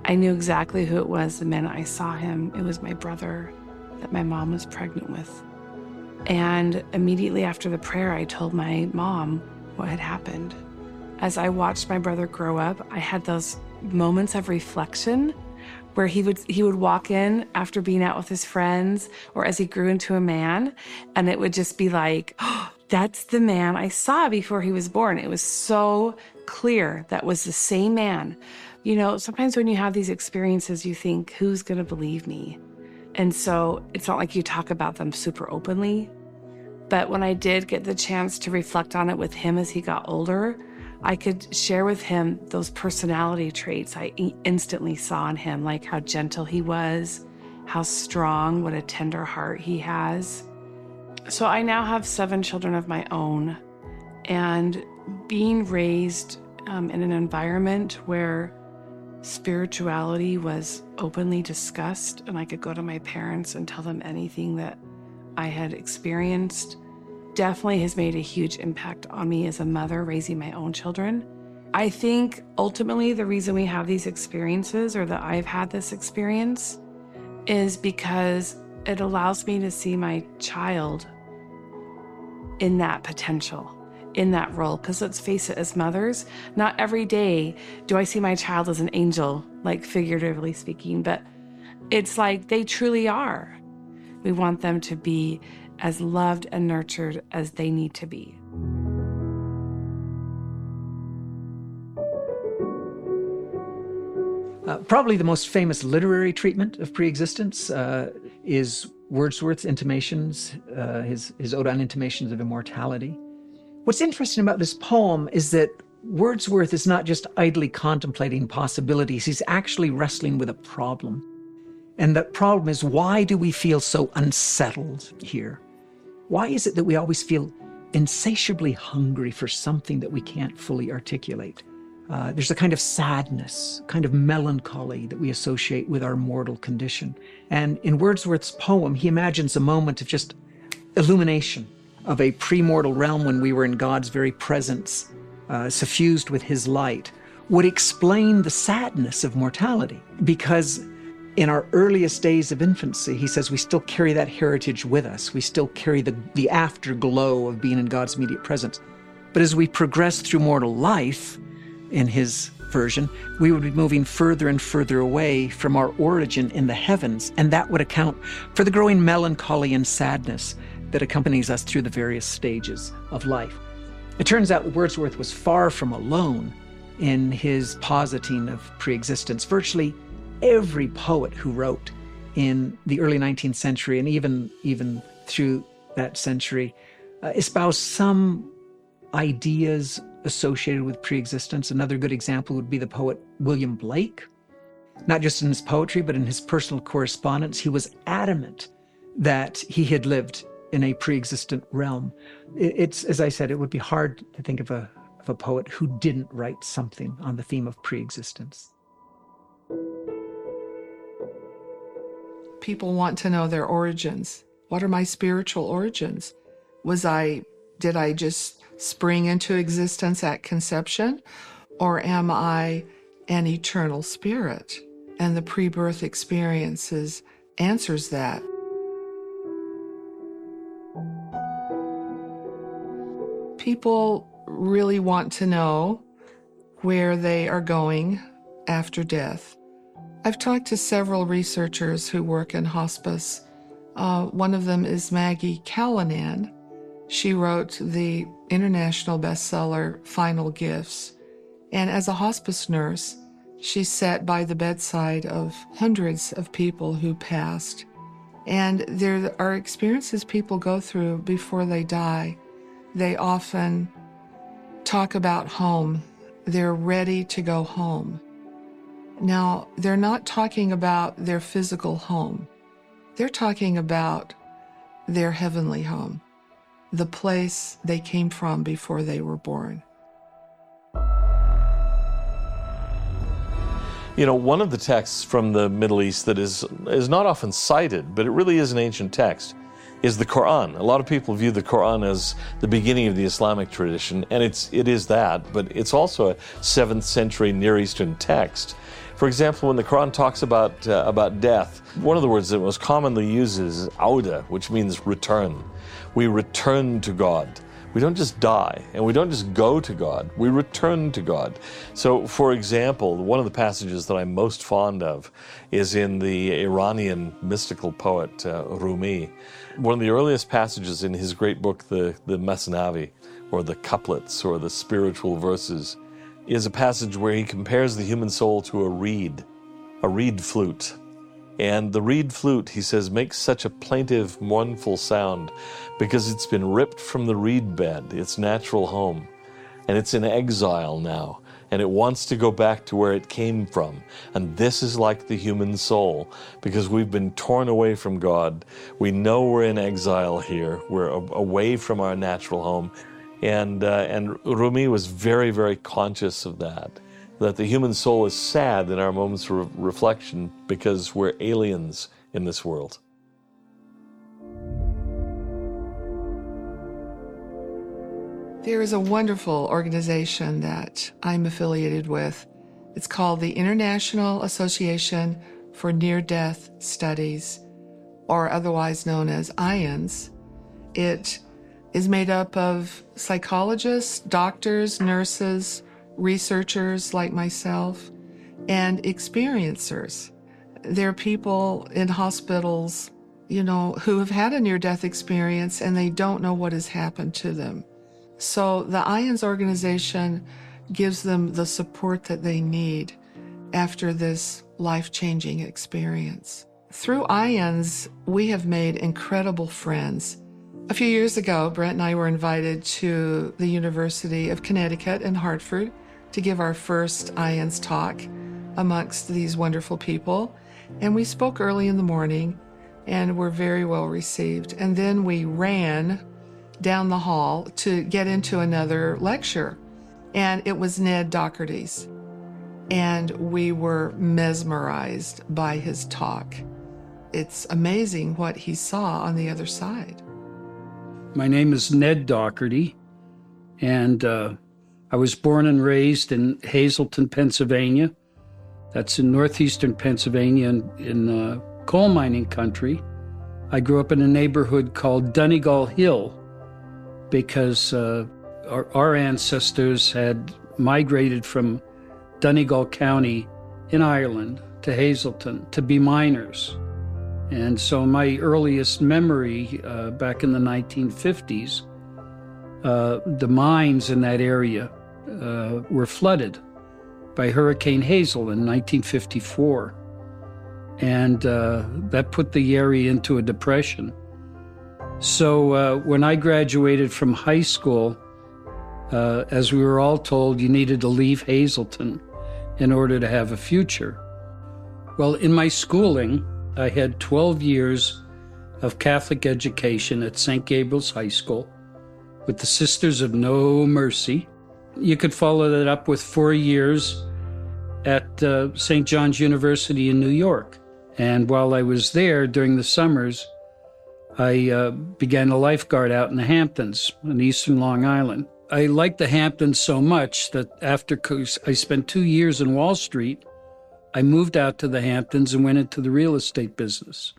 I knew exactly who it was the minute I saw him. It was my brother that my mom was pregnant with. And immediately after the prayer, I told my mom what had happened. As I watched my brother grow up, I had those moments of reflection where he would he would walk in after being out with his friends or as he grew into a man and it would just be like oh, that's the man I saw before he was born. It was so clear that was the same man. You know, sometimes when you have these experiences you think who's going to believe me? And so it's not like you talk about them super openly. But when I did get the chance to reflect on it with him as he got older, I could share with him those personality traits I instantly saw in him, like how gentle he was, how strong, what a tender heart he has. So I now have seven children of my own, and being raised um, in an environment where spirituality was openly discussed, and I could go to my parents and tell them anything that I had experienced definitely has made a huge impact on me as a mother raising my own children. I think ultimately the reason we have these experiences or that I've had this experience is because it allows me to see my child in that potential, in that role. Because let's face it, as mothers, not every day do I see my child as an angel, like figuratively speaking, but it's like they truly are. We want them to be as loved and nurtured as they need to be. Uh, probably the most famous literary treatment of preexistence uh, is Wordsworth's Intimations, uh, his, his Ode on Intimations of Immortality. What's interesting about this poem is that Wordsworth is not just idly contemplating possibilities, he's actually wrestling with a problem. And that problem is why do we feel so unsettled here? Why is it that we always feel insatiably hungry for something that we can't fully articulate? Uh, there's a kind of sadness, kind of melancholy that we associate with our mortal condition. And in Wordsworth's poem, he imagines a moment of just illumination of a premortal realm when we were in God's very presence, uh, suffused with his light, would explain the sadness of mortality because in our earliest days of infancy, he says we still carry that heritage with us. We still carry the, the afterglow of being in God's immediate presence. But as we progress through mortal life, in his version, we would be moving further and further away from our origin in the heavens, and that would account for the growing melancholy and sadness that accompanies us through the various stages of life. It turns out Wordsworth was far from alone in his positing of preexistence. Virtually every poet who wrote in the early 19th century and even even through that century uh, espoused some ideas associated with preexistence. Another good example would be the poet William Blake. Not just in his poetry, but in his personal correspondence, he was adamant that he had lived in a pre-existent realm. It's as I said, it would be hard to think of a of a poet who didn't write something on the theme of pre-existence. People want to know their origins. What are my spiritual origins? Was I did I just spring into existence at conception or am I an eternal spirit? And the pre-birth experiences answers that. people really want to know where they are going after death. I've talked to several researchers who work in hospice. Uh, one of them is Maggie Callanan. She wrote the international bestseller Final Gifts. And as a hospice nurse, she sat by the bedside of hundreds of people who passed. And there are experiences people go through before they die they often talk about home. They're ready to go home. Now, they're not talking about their physical home. They're talking about their heavenly home, the place they came from before they were born. You know, one of the texts from the Middle East that is, is not often cited, but it really is an ancient text, is the Quran. A lot of people view the Quran as the beginning of the Islamic tradition, and it's it is that, but it's also a seventh century Near Eastern text. For example, when the Quran talks about uh, about death, one of the words that most commonly uses is auda, which means return. We return to God. We don't just die and we don't just go to God, we return to God. So, for example, one of the passages that I'm most fond of is in the Iranian mystical poet uh, Rumi. One of the earliest passages in his great book, the, the Masnavi, or the couplets, or the spiritual verses, is a passage where he compares the human soul to a reed, a reed flute. And the reed flute, he says, makes such a plaintive, mournful sound because it's been ripped from the reed bed, its natural home, and it's in exile now, and it wants to go back to where it came from. And this is like the human soul because we've been torn away from God. We know we're in exile here, we're away from our natural home. And, uh, and Rumi was very, very conscious of that that the human soul is sad in our moments of reflection because we're aliens in this world. There is a wonderful organization that I'm affiliated with. It's called the International Association for Near Death Studies, or otherwise known as IANDS. It is made up of psychologists, doctors, nurses, researchers like myself, and experiencers. There are people in hospitals, you know, who have had a near death experience and they don't know what has happened to them. So the IANDS organization gives them the support that they need after this life changing experience. Through IANDS, we have made incredible friends. A few years ago, Brent and I were invited to the University of Connecticut in Hartford to give our first IANDS talk amongst these wonderful people. And we spoke early in the morning and were very well received. And then we ran down the hall to get into another lecture. And it was Ned Dougherty's. And we were mesmerized by his talk. It's amazing what he saw on the other side. My name is Ned Dougherty, and uh, I was born and raised in Hazleton, Pennsylvania. That's in northeastern Pennsylvania in, in uh, coal mining country. I grew up in a neighborhood called Donegal Hill because uh, our, our, ancestors had migrated from Donegal County in Ireland to Hazleton to be miners. And so my earliest memory uh, back in the 1950s, uh, the mines in that area uh, were flooded by Hurricane Hazel in 1954. And uh, that put the area into a depression. So uh, when I graduated from high school, uh, as we were all told, you needed to leave Hazleton in order to have a future. Well, in my schooling, I had 12 years of Catholic education at St. Gabriel's High School with the Sisters of No Mercy. You could follow that up with four years at uh, St. John's University in New York. And while I was there during the summers, I uh, began a lifeguard out in the Hamptons on eastern Long Island. I liked the Hamptons so much that after I spent two years in Wall Street, I moved out to the Hamptons and went into the real estate business.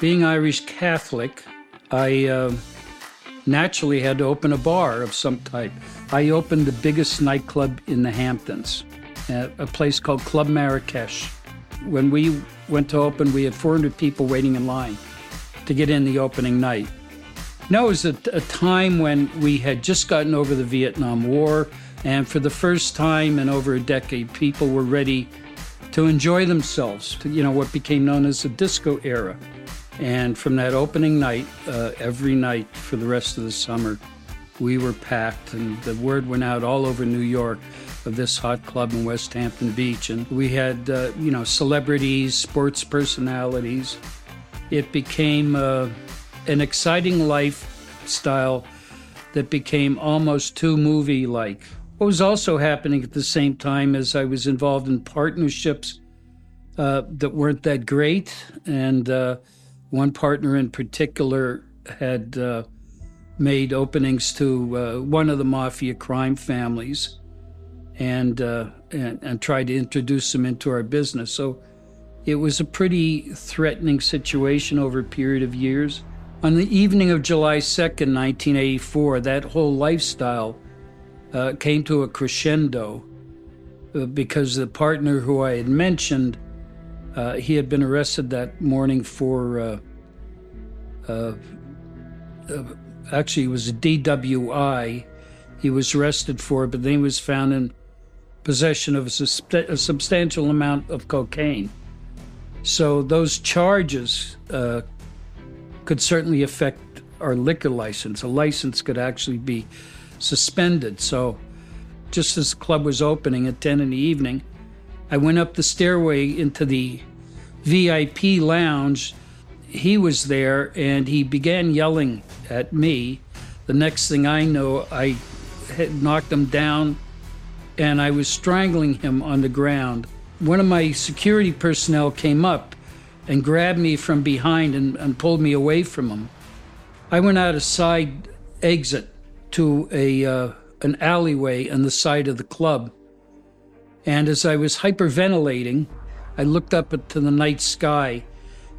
Being Irish Catholic, I uh, naturally had to open a bar of some type. I opened the biggest nightclub in the Hamptons, a place called Club Marrakesh. When we went to open, we had 400 people waiting in line to get in the opening night. No, it was a, a time when we had just gotten over the Vietnam War, and for the first time in over a decade, people were ready to enjoy themselves, to, you know, what became known as the disco era. And from that opening night, uh, every night for the rest of the summer, we were packed, and the word went out all over New York of this hot club in Westhampton Beach. And we had, uh, you know, celebrities, sports personalities. It became uh, an exciting lifestyle that became almost too movie like. What was also happening at the same time as I was involved in partnerships uh, that weren't that great. And uh, one partner in particular had uh, made openings to uh, one of the mafia crime families and, uh, and, and tried to introduce them into our business. So it was a pretty threatening situation over a period of years. On the evening of July 2nd, 1984, that whole lifestyle uh, came to a crescendo uh, because the partner who I had mentioned, uh, he had been arrested that morning for, uh, uh, uh, actually, it was a DWI. He was arrested for it, but then he was found in possession of a, a substantial amount of cocaine. So those charges uh, could certainly affect our liquor license. A license could actually be suspended. So just as the club was opening at 10 in the evening, I went up the stairway into the VIP lounge. He was there and he began yelling at me. The next thing I know, I had knocked him down and I was strangling him on the ground one of my security personnel came up and grabbed me from behind and, and pulled me away from him. I went out a side exit to a uh, an alleyway on the side of the club. And as I was hyperventilating, I looked up to the night sky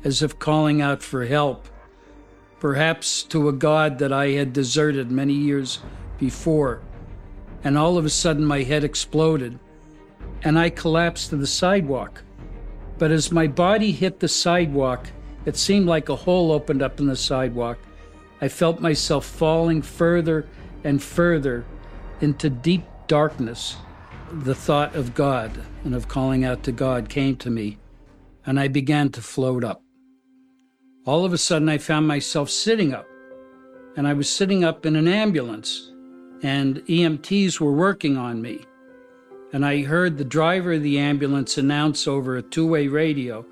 as if calling out for help, perhaps to a god that I had deserted many years before. And all of a sudden, my head exploded and I collapsed to the sidewalk. But as my body hit the sidewalk, it seemed like a hole opened up in the sidewalk. I felt myself falling further and further into deep darkness. The thought of God and of calling out to God came to me, and I began to float up. All of a sudden, I found myself sitting up, and I was sitting up in an ambulance, and EMTs were working on me and I heard the driver of the ambulance announce over a two way radio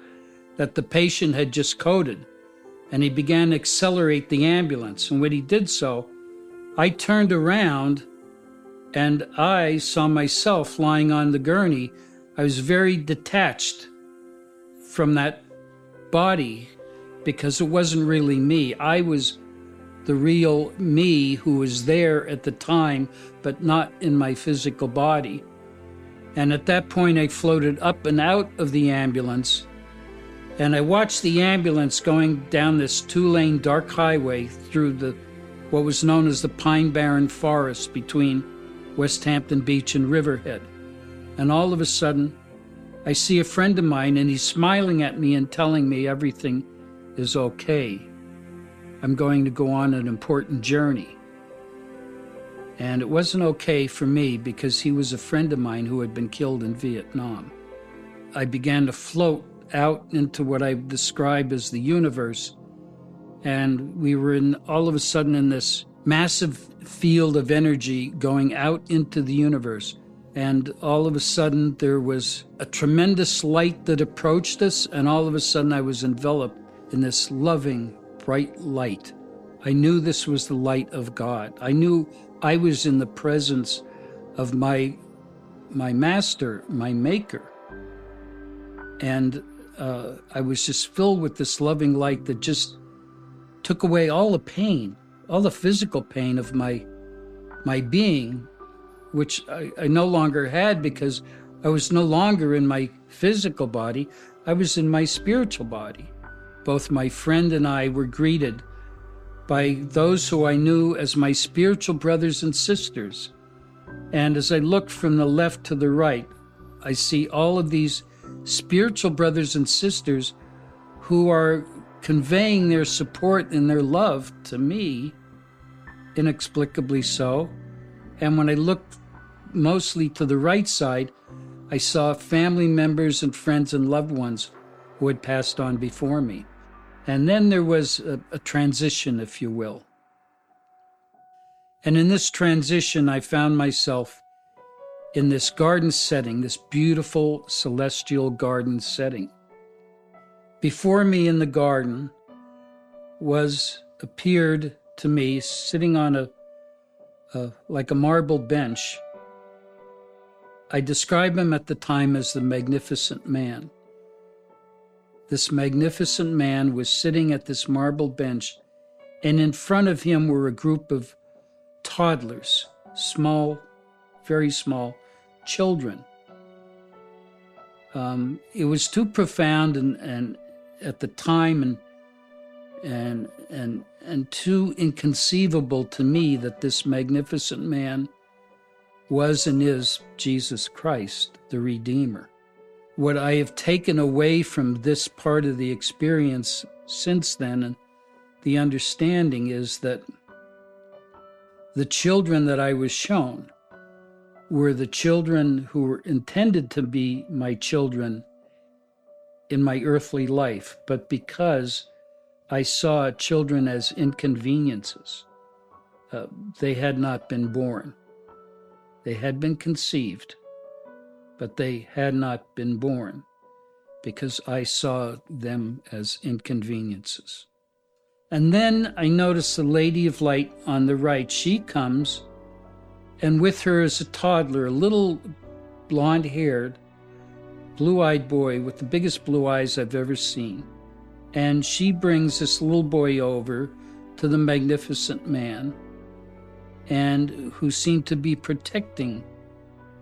that the patient had just coded, and he began to accelerate the ambulance. And when he did so, I turned around and I saw myself lying on the gurney. I was very detached from that body because it wasn't really me. I was the real me who was there at the time, but not in my physical body. And at that point, I floated up and out of the ambulance. And I watched the ambulance going down this two lane dark highway through the what was known as the Pine Barren Forest between Westhampton Beach and Riverhead. And all of a sudden, I see a friend of mine and he's smiling at me and telling me everything is okay. I'm going to go on an important journey. And it wasn't okay for me because he was a friend of mine who had been killed in Vietnam. I began to float out into what I describe as the universe. And we were in all of a sudden in this massive field of energy going out into the universe. And all of a sudden, there was a tremendous light that approached us, and all of a sudden, I was enveloped in this loving, bright light. I knew this was the light of God. I knew I was in the presence of my, my master, my maker. And uh, I was just filled with this loving light that just took away all the pain, all the physical pain of my, my being, which I, I no longer had because I was no longer in my physical body, I was in my spiritual body. Both my friend and I were greeted by those who I knew as my spiritual brothers and sisters. And as I looked from the left to the right, I see all of these spiritual brothers and sisters who are conveying their support and their love to me, inexplicably so. And when I looked mostly to the right side, I saw family members and friends and loved ones who had passed on before me. And then there was a, a transition, if you will. And in this transition, I found myself in this garden setting, this beautiful celestial garden setting. Before me in the garden was appeared to me sitting on a, a like a marble bench. I describe him at the time as the magnificent man. This magnificent man was sitting at this marble bench, and in front of him were a group of toddlers, small, very small children. Um, it was too profound and, and at the time and and and and too inconceivable to me that this magnificent man was and is Jesus Christ, the Redeemer. What I have taken away from this part of the experience since then and the understanding is that the children that I was shown were the children who were intended to be my children in my earthly life, but because I saw children as inconveniences, uh, they had not been born. They had been conceived, but they had not been born, because I saw them as inconveniences. And then I notice the Lady of Light on the right. She comes, and with her is a toddler, a little blonde haired, blue eyed boy with the biggest blue eyes I've ever seen. And she brings this little boy over to the magnificent man, and who seemed to be protecting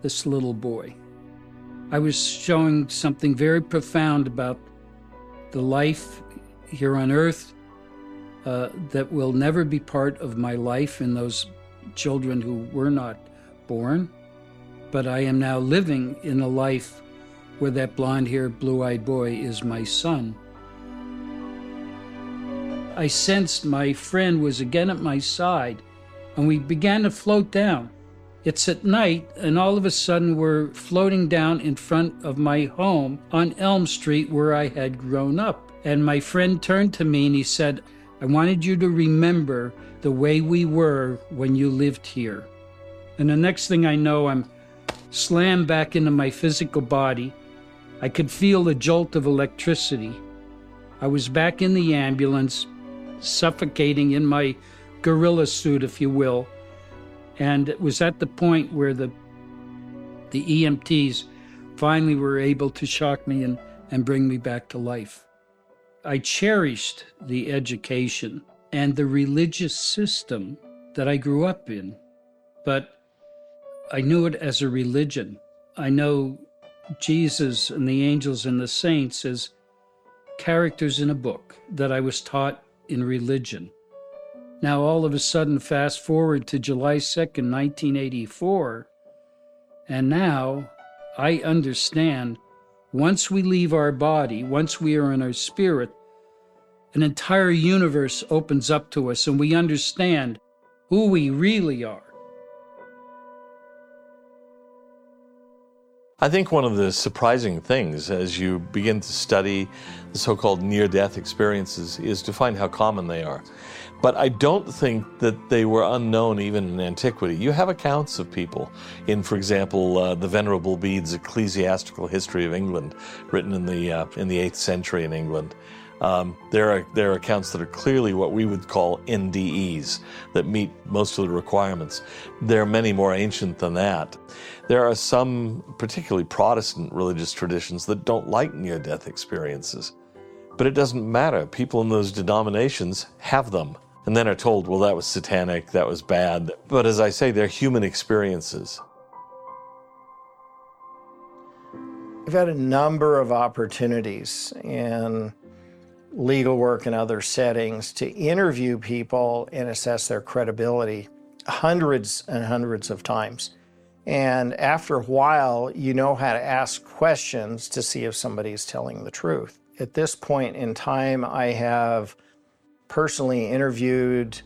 this little boy. I was showing something very profound about the life here on earth uh, that will never be part of my life in those children who were not born. But I am now living in a life where that blonde haired, blue eyed boy is my son. I sensed my friend was again at my side, and we began to float down. It's at night, and all of a sudden we're floating down in front of my home on Elm Street where I had grown up. And my friend turned to me and he said, I wanted you to remember the way we were when you lived here. And the next thing I know, I'm slammed back into my physical body. I could feel the jolt of electricity. I was back in the ambulance, suffocating in my gorilla suit, if you will and it was at the point where the the EMTs finally were able to shock me and, and bring me back to life. I cherished the education and the religious system that I grew up in, but I knew it as a religion. I know Jesus and the angels and the saints as characters in a book that I was taught in religion. Now, all of a sudden, fast forward to July 2nd, 1984, and now I understand once we leave our body, once we are in our spirit, an entire universe opens up to us and we understand who we really are. I think one of the surprising things as you begin to study the so called near death experiences is to find how common they are. But I don't think that they were unknown even in antiquity. You have accounts of people in, for example, uh, the Venerable Bede's Ecclesiastical History of England, written in the, uh, in the 8th century in England. Um, there, are, there are accounts that are clearly what we would call NDEs that meet most of the requirements. There are many more ancient than that. There are some, particularly Protestant religious traditions, that don't like near death experiences. But it doesn't matter. People in those denominations have them and then are told, well, that was satanic, that was bad. But as I say, they're human experiences. I've had a number of opportunities in legal work and other settings to interview people and assess their credibility hundreds and hundreds of times. And after a while, you know how to ask questions to see if somebody is telling the truth. At this point in time, I have personally interviewed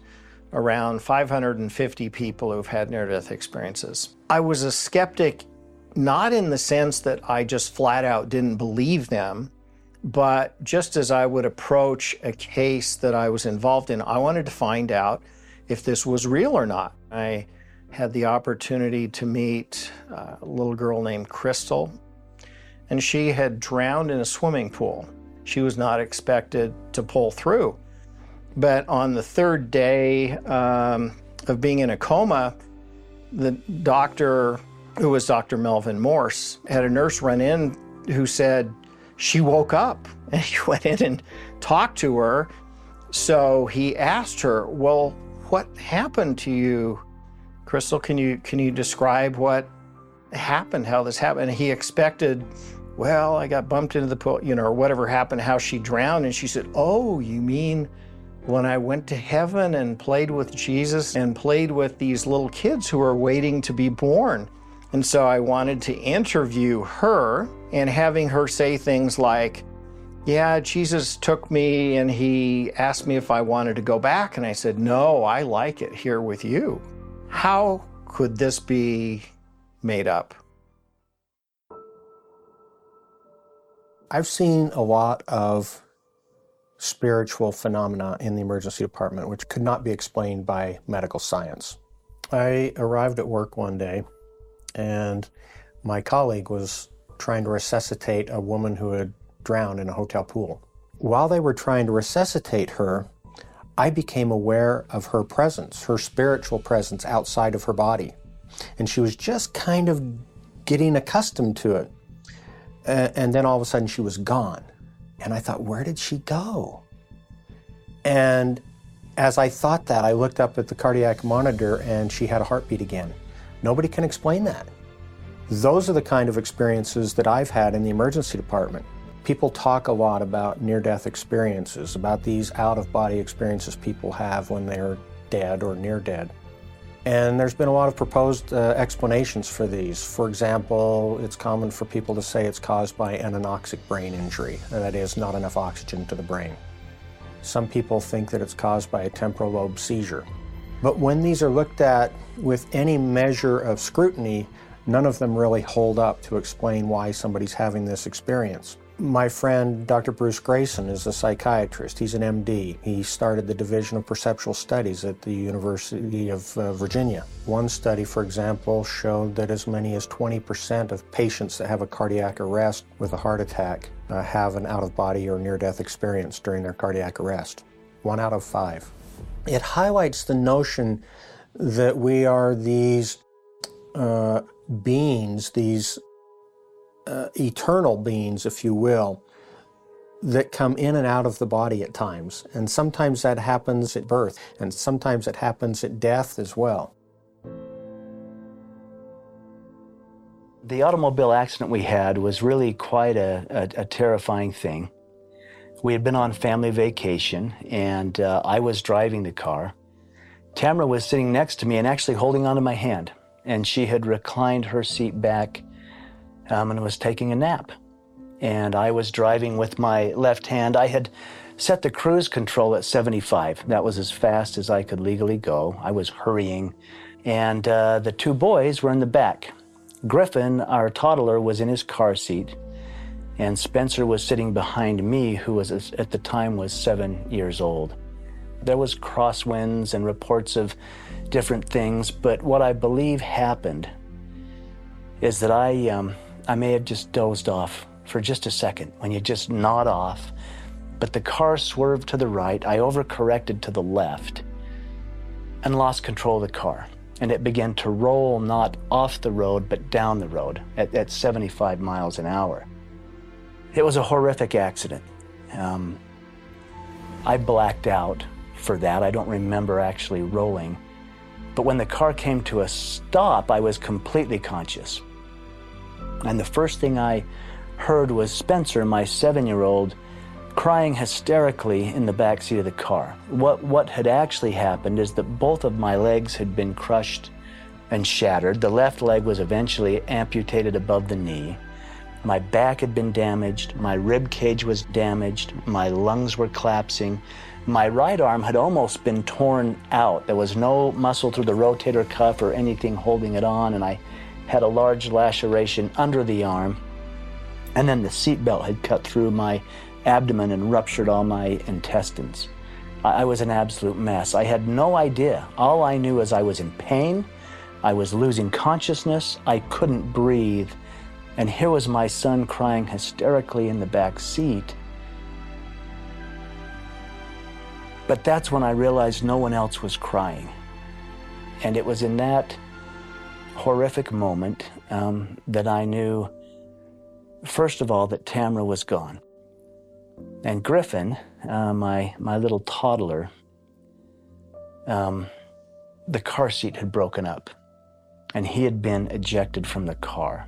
around 550 people who've had near death experiences. I was a skeptic, not in the sense that I just flat out didn't believe them, but just as I would approach a case that I was involved in, I wanted to find out if this was real or not. I had the opportunity to meet a little girl named Crystal, and she had drowned in a swimming pool. She was not expected to pull through. But on the third day um, of being in a coma, the doctor, who was Dr. Melvin Morse, had a nurse run in who said, she woke up and he went in and talked to her. So he asked her, "Well, what happened to you, Crystal? Can you can you describe what happened? How this happened?" And he expected, "Well, I got bumped into the pool, you know, or whatever happened. How she drowned?" And she said, "Oh, you mean?" When I went to heaven and played with Jesus and played with these little kids who are waiting to be born. And so I wanted to interview her and having her say things like, Yeah, Jesus took me and he asked me if I wanted to go back. And I said, No, I like it here with you. How could this be made up? I've seen a lot of spiritual phenomena in the emergency department which could not be explained by medical science. I arrived at work one day and my colleague was trying to resuscitate a woman who had drowned in a hotel pool. While they were trying to resuscitate her, I became aware of her presence, her spiritual presence outside of her body. And she was just kind of getting accustomed to it. And then all of a sudden she was gone. And I thought, where did she go? And as I thought that, I looked up at the cardiac monitor and she had a heartbeat again. Nobody can explain that. Those are the kind of experiences that I've had in the emergency department. People talk a lot about near death experiences, about these out of body experiences people have when they're dead or near dead. And there's been a lot of proposed uh, explanations for these. For example, it's common for people to say it's caused by an anoxic brain injury, that is, not enough oxygen to the brain. Some people think that it's caused by a temporal lobe seizure. But when these are looked at with any measure of scrutiny, none of them really hold up to explain why somebody's having this experience. My friend Dr. Bruce Greyson is a psychiatrist. He's an MD. He started the Division of Perceptual Studies at the University of uh, Virginia. One study, for example, showed that as many as 20% of patients that have a cardiac arrest with a heart attack uh, have an out of body or near death experience during their cardiac arrest. One out of five. It highlights the notion that we are these uh, beings, these uh, eternal beings, if you will, that come in and out of the body at times. And sometimes that happens at birth, and sometimes it happens at death as well. The automobile accident we had was really quite a, a, a terrifying thing. We had been on family vacation, and uh, I was driving the car. Tamara was sitting next to me and actually holding onto my hand and she had reclined her seat back um, and was taking a nap. And I was driving with my left hand. I had set the cruise control at 75. That was as fast as I could legally go. I was hurrying. And uh, the two boys were in the back. Griffin, our toddler, was in his car seat, and Spencer was sitting behind me, who was at the time was seven years old. There was crosswinds and reports of different things, but what I believe happened is that I, um, I may have just dozed off for just a second when you just nod off. But the car swerved to the right. I overcorrected to the left and lost control of the car. And it began to roll not off the road, but down the road at, at 75 miles an hour. It was a horrific accident. Um, I blacked out for that. I don't remember actually rolling. But when the car came to a stop, I was completely conscious. And the first thing I heard was Spencer, my seven year old, crying hysterically in the back seat of the car. What, what had actually happened is that both of my legs had been crushed and shattered. The left leg was eventually amputated above the knee. My back had been damaged, my rib cage was damaged, my lungs were collapsing. My right arm had almost been torn out. There was no muscle through the rotator cuff or anything holding it on, and I had a large laceration under the arm. And then the seatbelt had cut through my abdomen and ruptured all my intestines. I was an absolute mess. I had no idea. All I knew is I was in pain. I was losing consciousness. I couldn't breathe. And here was my son crying hysterically in the back seat. But that's when I realized no one else was crying. And it was in that horrific moment um, that I knew, first of all, that Tamra was gone. And Griffin, uh, my, my little toddler, um, the car seat had broken up and he had been ejected from the car.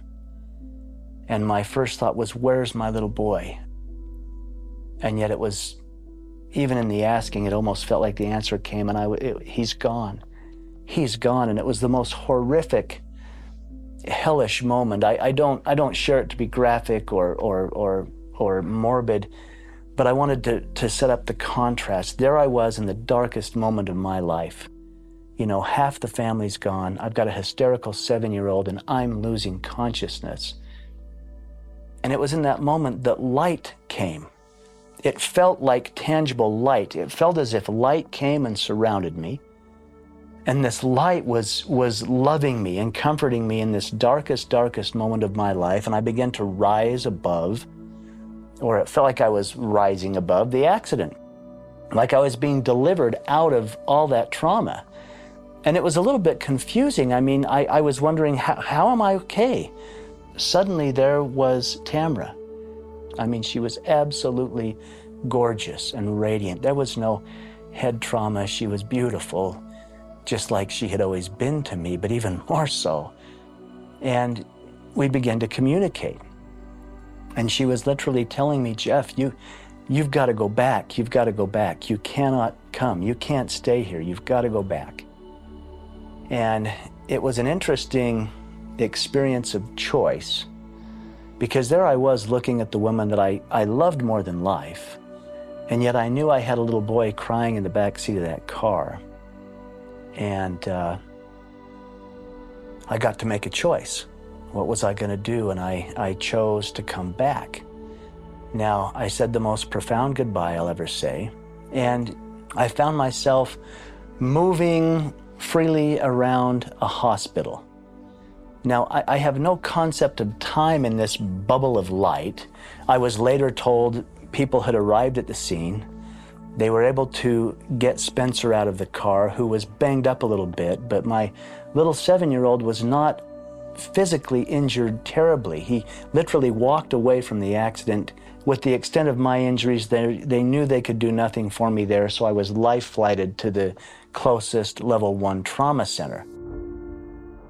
And my first thought was, Where's my little boy? And yet it was, even in the asking, it almost felt like the answer came, and I, it, he's gone. He's gone. And it was the most horrific, hellish moment. I, I, don't, I don't share it to be graphic or, or, or, or morbid, but I wanted to, to set up the contrast. There I was in the darkest moment of my life. You know, half the family's gone. I've got a hysterical seven year old, and I'm losing consciousness. And it was in that moment that light came. It felt like tangible light. It felt as if light came and surrounded me. And this light was, was loving me and comforting me in this darkest, darkest moment of my life. And I began to rise above or it felt like I was rising above the accident, like I was being delivered out of all that trauma. And it was a little bit confusing. I mean, I, I was wondering, how, how am I okay? Suddenly there was Tamra. I mean, she was absolutely gorgeous and radiant. There was no head trauma. She was beautiful, just like she had always been to me, but even more so. And we began to communicate. And she was literally telling me, Jeff, you, you've got to go back. You've got to go back. You cannot come. You can't stay here. You've got to go back. And it was an interesting experience of choice because there I was looking at the woman that I, I loved more than life. And yet I knew I had a little boy crying in the back seat of that car. And uh, I got to make a choice. What was I going to do? And I, I chose to come back. Now, I said the most profound goodbye I'll ever say. And I found myself moving freely around a hospital. Now, I, I, have no concept of time in this bubble of light. I was later told people had arrived at the scene. They were able to get Spencer out of the car, who was banged up a little bit, but my little seven year old was not physically injured terribly. He literally walked away from the accident. With the extent of my injuries, they, they knew they could do nothing for me there, so I was life flighted to the closest level one trauma center.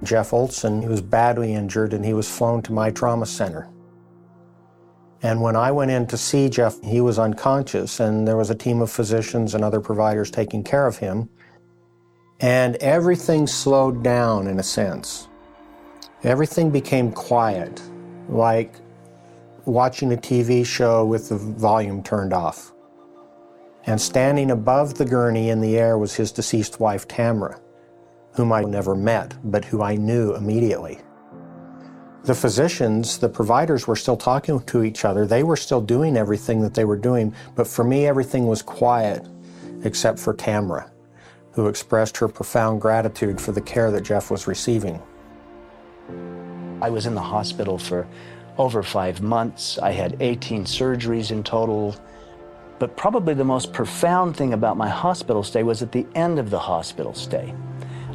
Jeff Olsen he was badly injured and he was flown to my trauma center. And when I went in to see Jeff, he was unconscious, and there was a team of physicians and other providers taking care of him. And everything slowed down in a sense. Everything became quiet. like watching a TV show with the volume turned off. And standing above the gurney in the air was his deceased wife, Tamra, whom I never met, but who I knew immediately. The physicians, the providers were still talking to each other. They were still doing everything that they were doing, but for me, everything was quiet except for Tamra, who expressed her profound gratitude for the care that Jeff was receiving. I was in the hospital for over five months. I had 18 surgeries in total. But probably the most profound thing about my hospital stay was at the end of the hospital stay.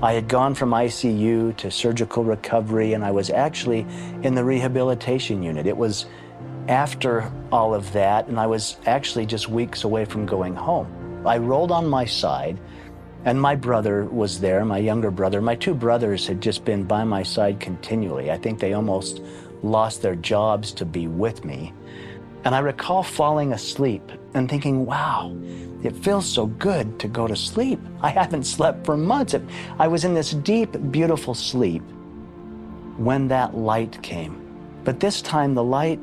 I had gone from ICU to surgical recovery, and I was actually in the rehabilitation unit. It was after all of that, and I was actually just weeks away from going home. I rolled on my side, and my brother was there, my younger brother. My two brothers had just been by my side continually. I think they almost lost their jobs to be with me. And I recall falling asleep and thinking, wow, it feels so good to go to sleep. I haven't slept for months. I was in this deep, beautiful sleep when that light came. But this time the light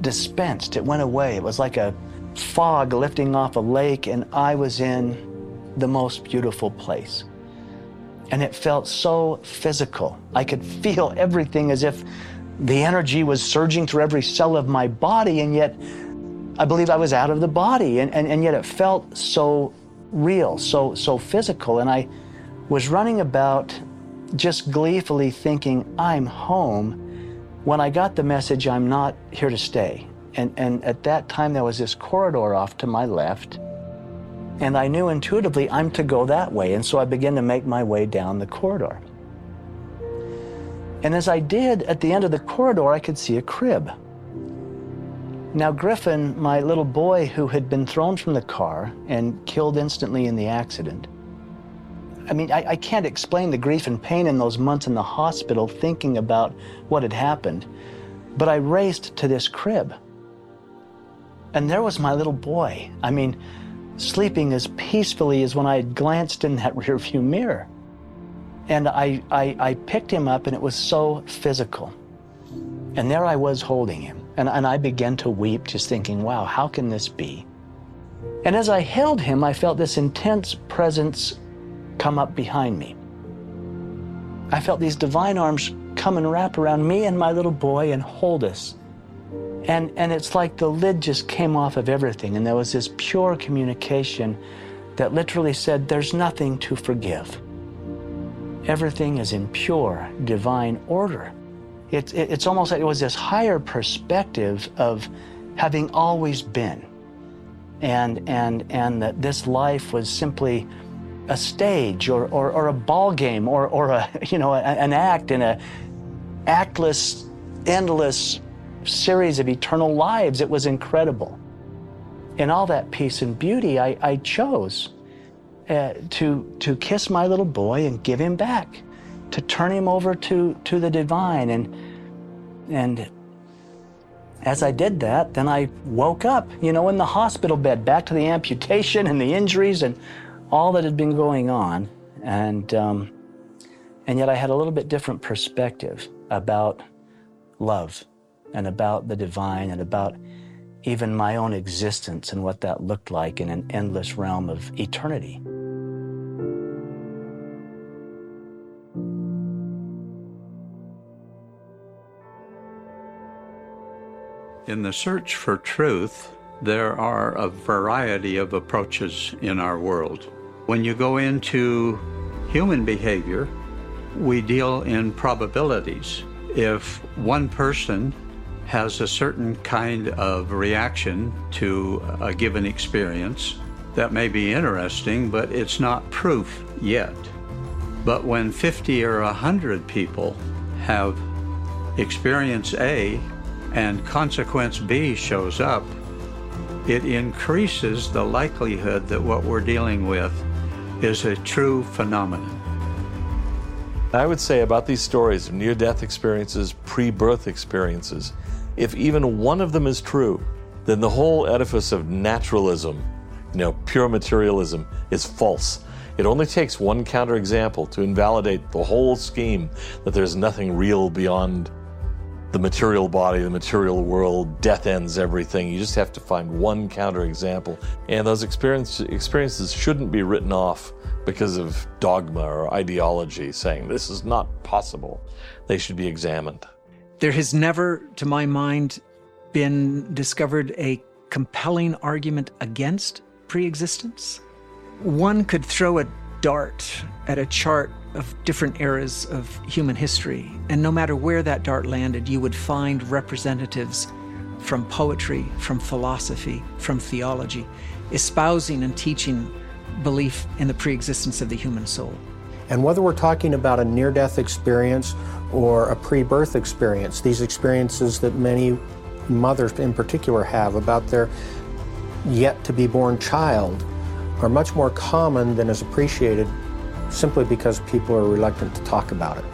dispensed, it went away. It was like a fog lifting off a lake, and I was in the most beautiful place. And it felt so physical. I could feel everything as if the energy was surging through every cell of my body, and yet I believe I was out of the body, and, and, and yet it felt so real, so, so physical. And I was running about just gleefully thinking, I'm home, when I got the message, I'm not here to stay. And, and at that time, there was this corridor off to my left. And I knew intuitively I'm to go that way. And so I began to make my way down the corridor. And as I did, at the end of the corridor, I could see a crib. Now, Griffin, my little boy who had been thrown from the car and killed instantly in the accident, I mean, I, I, can't explain the grief and pain in those months in the hospital thinking about what had happened, but I raced to this crib. And there was my little boy. I mean, sleeping as peacefully as when I had glanced in that rearview mirror. And I, I, I picked him up, and it was so physical. And there I was holding him. And, and I began to weep, just thinking, wow, how can this be? And as I held him, I felt this intense presence come up behind me. I felt these divine arms come and wrap around me and my little boy and hold us. And, and it's like the lid just came off of everything, and there was this pure communication that literally said, There's nothing to forgive. Everything is in pure divine order. It's, it's almost like it was this higher perspective of having always been. And, and, and that this life was simply a stage or, or, or a ball game or, or a, you know, an act in a actless, endless series of eternal lives. It was incredible. In all that peace and beauty, I, I chose uh, to, to kiss my little boy and give him back, to turn him over to, to the divine. And, and as I did that, then I woke up, you know, in the hospital bed, back to the amputation and the injuries and all that had been going on. And, um, and yet I had a little bit different perspective about love and about the divine and about even my own existence and what that looked like in an endless realm of eternity. In the search for truth, there are a variety of approaches in our world. When you go into human behavior, we deal in probabilities. If one person has a certain kind of reaction to a given experience, that may be interesting, but it's not proof yet. But when 50 or 100 people have experience A and consequence B shows up, it increases the likelihood that what we're dealing with is a true phenomenon. I would say about these stories of near death experiences, pre birth experiences, if even one of them is true, then the whole edifice of naturalism, you know, pure materialism, is false. It only takes one counterexample to invalidate the whole scheme that there's nothing real beyond the material body, the material world, death ends everything. You just have to find one counterexample. And those experience, experiences shouldn't be written off because of dogma or ideology saying this is not possible. They should be examined. There has never, to my mind, been discovered a compelling argument against preexistence. One could throw a dart at a chart of different eras of human history, and no matter where that dart landed, you would find representatives from poetry, from philosophy, from theology, espousing and teaching belief in the preexistence of the human soul. And whether we're talking about a near death experience or a pre birth experience, these experiences that many mothers in particular have about their yet to be born child are much more common than is appreciated simply because people are reluctant to talk about it.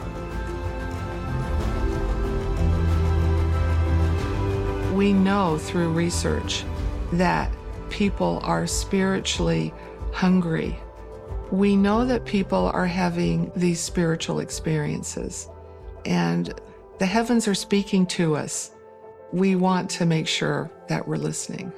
We know through research that people are spiritually hungry. We know that people are having these spiritual experiences, and the heavens are speaking to us. We want to make sure that we're listening.